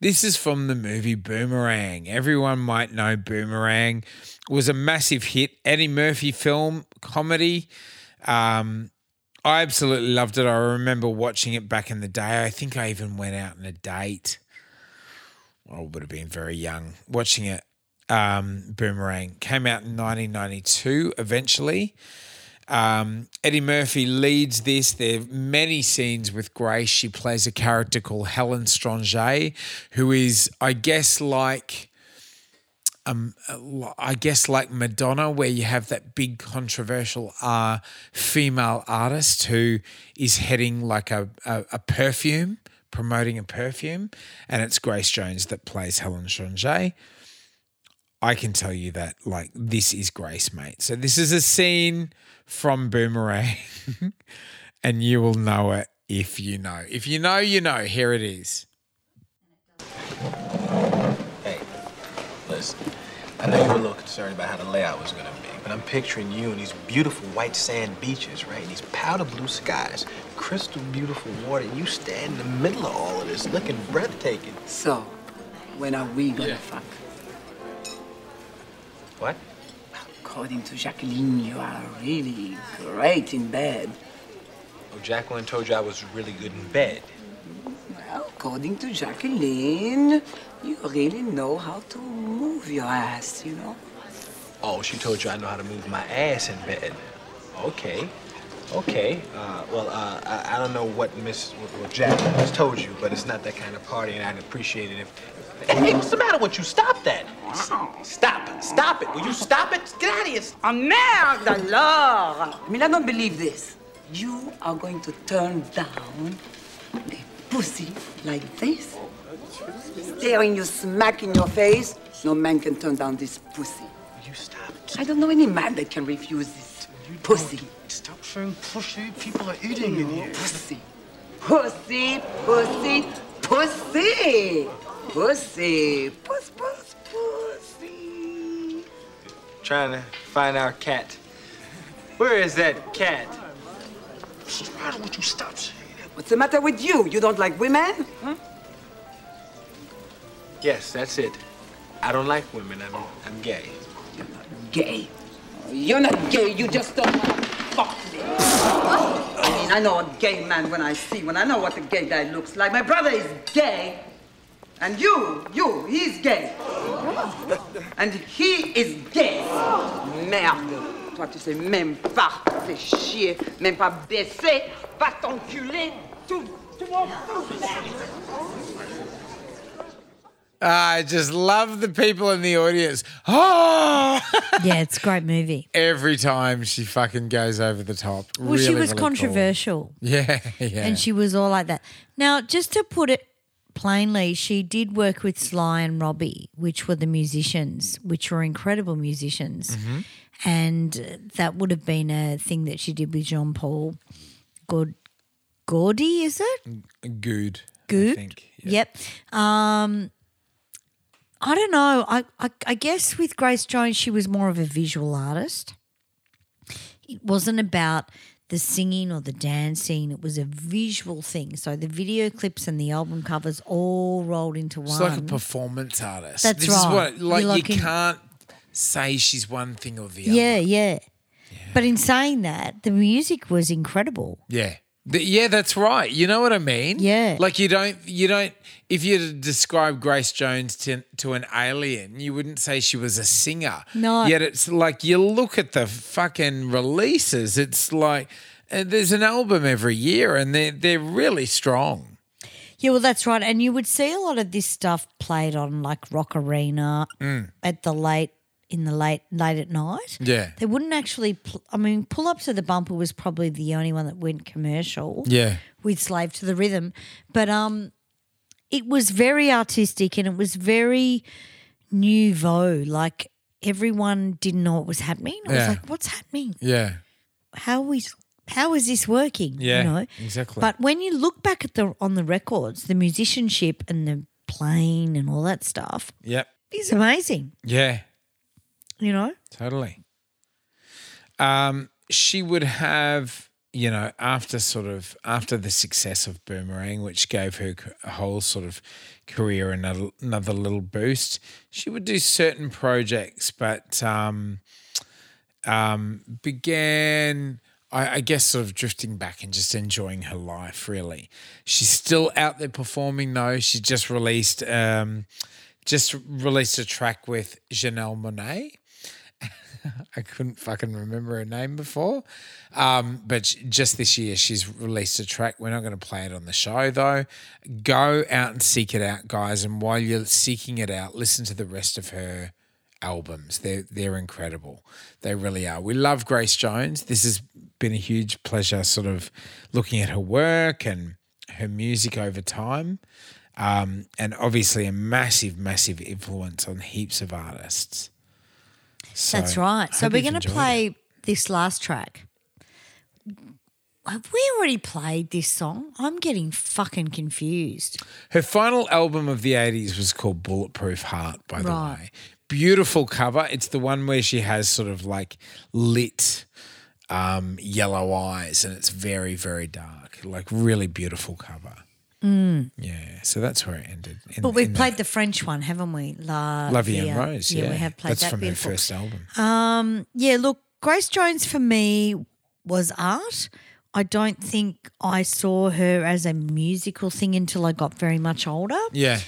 This is from the movie Boomerang. Everyone might know Boomerang. It was a massive hit. Eddie Murphy film, comedy. Um, I absolutely loved it. I remember watching it back in the day. I think I even went out on a date. I would have been very young watching it. Um, Boomerang came out in 1992. Eventually, um, Eddie Murphy leads this. There are many scenes with Grace. She plays a character called Helen Strangé, who is, I guess, like. Um, I guess like Madonna, where you have that big controversial uh, female artist who is heading like a, a, a perfume, promoting a perfume, and it's Grace Jones that plays Helen Strangé. I can tell you that like this is Grace, mate. So this is a scene from Boomerang, (laughs) and you will know it if you know. If you know, you know. Here it is. Hey, listen. I know you were a little concerned about how the layout was gonna be, but I'm picturing you in these beautiful white sand beaches, right? And these powder blue skies, crystal beautiful water, and you stand in the middle of all of this, looking breathtaking. So, when are we gonna fuck? What? According to Jacqueline, you are really great in bed. Oh, Jacqueline told you I was really good in bed. Well, according to Jacqueline, you really know how to move your ass, you know? Oh, she told you I know how to move my ass in bed. Okay. Okay. Uh, well, uh, I, I don't know what Miss what Jacqueline has told you, but it's not that kind of party, and I'd appreciate it if. Hey, what's the matter with you? Stop that! Stop it! Stop it! Will you stop it? Get out of here! Oh, merde alors! I mean, I don't believe this. You are going to turn down a pussy like this? Staring you smack in your face? No man can turn down this pussy. Will you stop? I don't know any man that can refuse this pussy. Stop saying pussy. People are eating in here. Pussy. Pussy, pussy, pussy. Pussy. Puss, puss, pussy. Trying to find our cat. Where is that cat? What's the matter with you? Stop saying that. What's the matter with you? You don't like women? Huh? Yes, that's it. I don't like women. I'm, I'm gay. Gay. You're not gay, you just don't want to fuck me. I mean, I know a gay man when I see one. I know what a gay guy looks like. My brother is gay. And you, you, he's gay. And he is gay. Merde. Toi, tu sais même pas. Fais chier. Même pas baisser. Va t'enculer. Tout, tout le. I just love the people in the audience. Oh, (laughs) Yeah, it's a great movie. every time she fucking goes over the top. Well, she was really cool. controversial. Yeah, (laughs) yeah. and she was all like that. Now, just to put it plainly, she did work with Sly and Robbie, which were the musicians, which were incredible musicians. Mm-hmm. And that would have been a thing that she did with Jean Paul Gaud- Gaudy, is it? good. I Good. think. Yeah. Yep. Um, I don't know. I, I I guess with Grace Jones, she was more of a visual artist. It wasn't about the singing or the dancing. It was a visual thing. So the video clips and the album covers all rolled into one. It's like a performance artist. That's this Is right. what, like, you in- can't say she's one thing or the yeah, other. Yeah, yeah, But in saying that, the music was incredible. Yeah. The- yeah, that's right. You know what I mean? Yeah. Like you don't you don't if you to describe Grace Jones to to an alien, you wouldn't say she was a singer. No. Yet it's like you look at the fucking releases, it's like uh, there's an album every year and they're they're really strong. Yeah, well, that's right. And you would see a lot of this stuff played on like Rock Arena Mm. at the late in the late late at night. Yeah. They wouldn't actually. Pl- I mean, Pull Up to the Bumper was probably the only one that went commercial. Yeah. with Slave to the Rhythm, but um, it was very artistic and it was very nouveau. Like everyone didn't know what was happening. I was like, "What's happening? Yeah. How we?" How is this working? Yeah, you know? exactly. But when you look back at the on the records, the musicianship and the playing and all that stuff Yep. is amazing. Yeah. You know, Totally. Um, she would have, you know, after sort of after the success of Boomerang, which gave her a whole sort of career another another little boost. She would do certain projects, but um, um, began. I, I guess sort of drifting back and just enjoying her life. Really, she's still out there performing. though. she just released um, just released a track with Janelle Monáe. (laughs) I couldn't fucking remember her name before. Um, but just this year, she's released a track. We're not going to play it on the show, though. Go out and seek it out, guys. And while you're seeking it out, listen to the rest of her albums. They're, they're incredible. They really are. We love Grace Jones. This has been a huge pleasure, sort of looking at her work and her music over time. Um, and obviously, a massive, massive influence on heaps of artists. So, that's right. So we're going to play it. this last track. Have we already played this song? I'm getting fucking confused. Her final album of the 80s was called Bulletproof Heart, by the Right. way. Beautiful cover. It's the one where she has sort of like lit um, yellow eyes and it's very, very dark. Like really beautiful cover. Yeah. So that's where it ended. in- Mm. But we've played that the French one, haven't we? La Vie en Rose. Yeah, we have played That's that. from Beautiful. her first album. Um, yeah, look, Grace Jones for me was art. I don't think I saw her as a musical thing until I got very much older. yeah.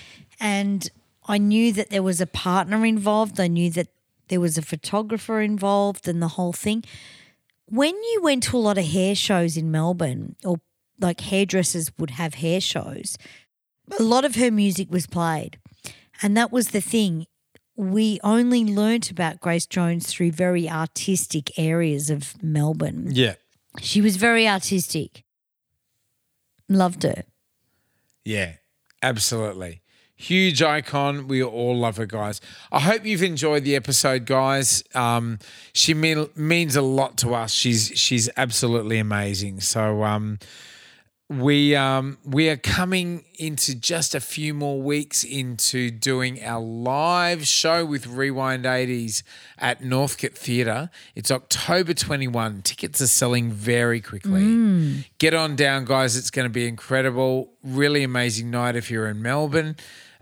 And I knew that there was a partner involved. I knew that there was a photographer involved and the whole thing. When you went to a lot of hair shows in Melbourne, or like hairdressers would have hair shows, a lot of her music was played. And that was the thing. We only learnt about Grace Jones through very artistic areas of Melbourne. Yeah. She was very artistic. Loved her. Yeah, absolutely. Huge icon. We all love her, guys. I hope you've enjoyed the episode, guys. Um, she mean, means a lot to us. She's she's absolutely amazing. So um, we um, we are coming into just a few more weeks into doing our live show with Rewind 80s at Northcote Theatre. It's October 21. Tickets are selling very quickly. Get on down, guys. It's going to be incredible. Really amazing night if you're in Melbourne.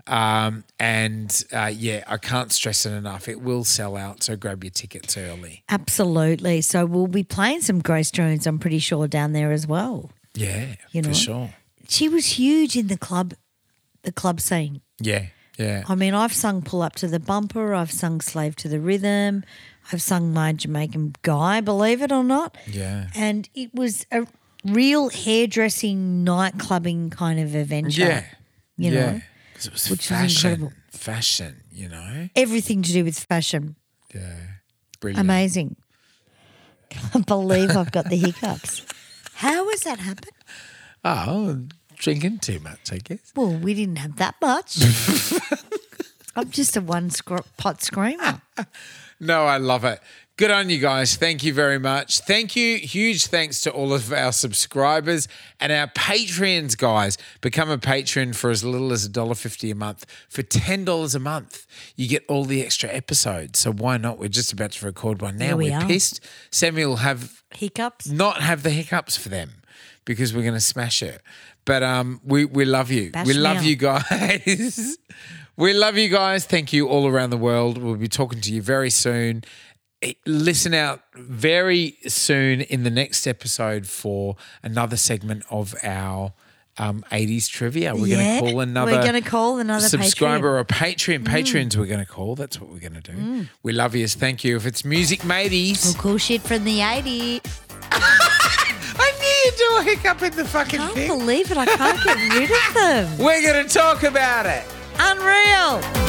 Um, and uh, yeah, I can't stress it enough. It will sell out, so grab your tickets early. Absolutely. So we'll be playing some Grace Jones, I'm pretty sure, down there as well. Yeah, You know? for sure. She was huge in the club, the club scene. Yeah, yeah. I mean, I've sung Pull Up to the Bumper, I've sung Slave to the Rhythm, I've sung My Jamaican Guy, believe it or not. Yeah. And it was a real hairdressing, nightclubbing kind of adventure. Yeah. You yeah. know, it was which fashion. incredible. Fashion, you know? everything to do with fashion. Yeah. Brilliant. Amazing. (laughs) Can't believe I've got the hiccups. How has that happened? Oh, drinking too much, I guess. Well, we didn't have that much. (laughs) I'm just a one pot screamer. (laughs) No, I love it. Good on you guys. Thank you very much. Thank you. Huge thanks to all of our subscribers and our Patreons, guys. Become a patron for as little as $1.50 a month. For $10 a month, you get all the extra episodes. So why not? We're just about to record one now. We We're are. pissed. Samuel have hiccups. not have the hiccups for them because we're going to smash it. But um, we we love you. Bash we love you guys. (laughs) we love you guys. Thank you all around the world. We'll be talking to you very soon. Eh, Listen out very soon in the next episode for another segment of our um, 80s trivia. We're Yeah, going to call another. we're gonna call another Mm. subscriber or a Patreon. Patreons we're going to call. That's what we're going to do. We love you. Thank you. If it's music mateys. Well, cool shit from the 80s. (laughs) I knew you'd do a hiccup in the fucking I Can't thing. believe it. I can't get rid of them. (laughs) We're going to talk about it. Unreal.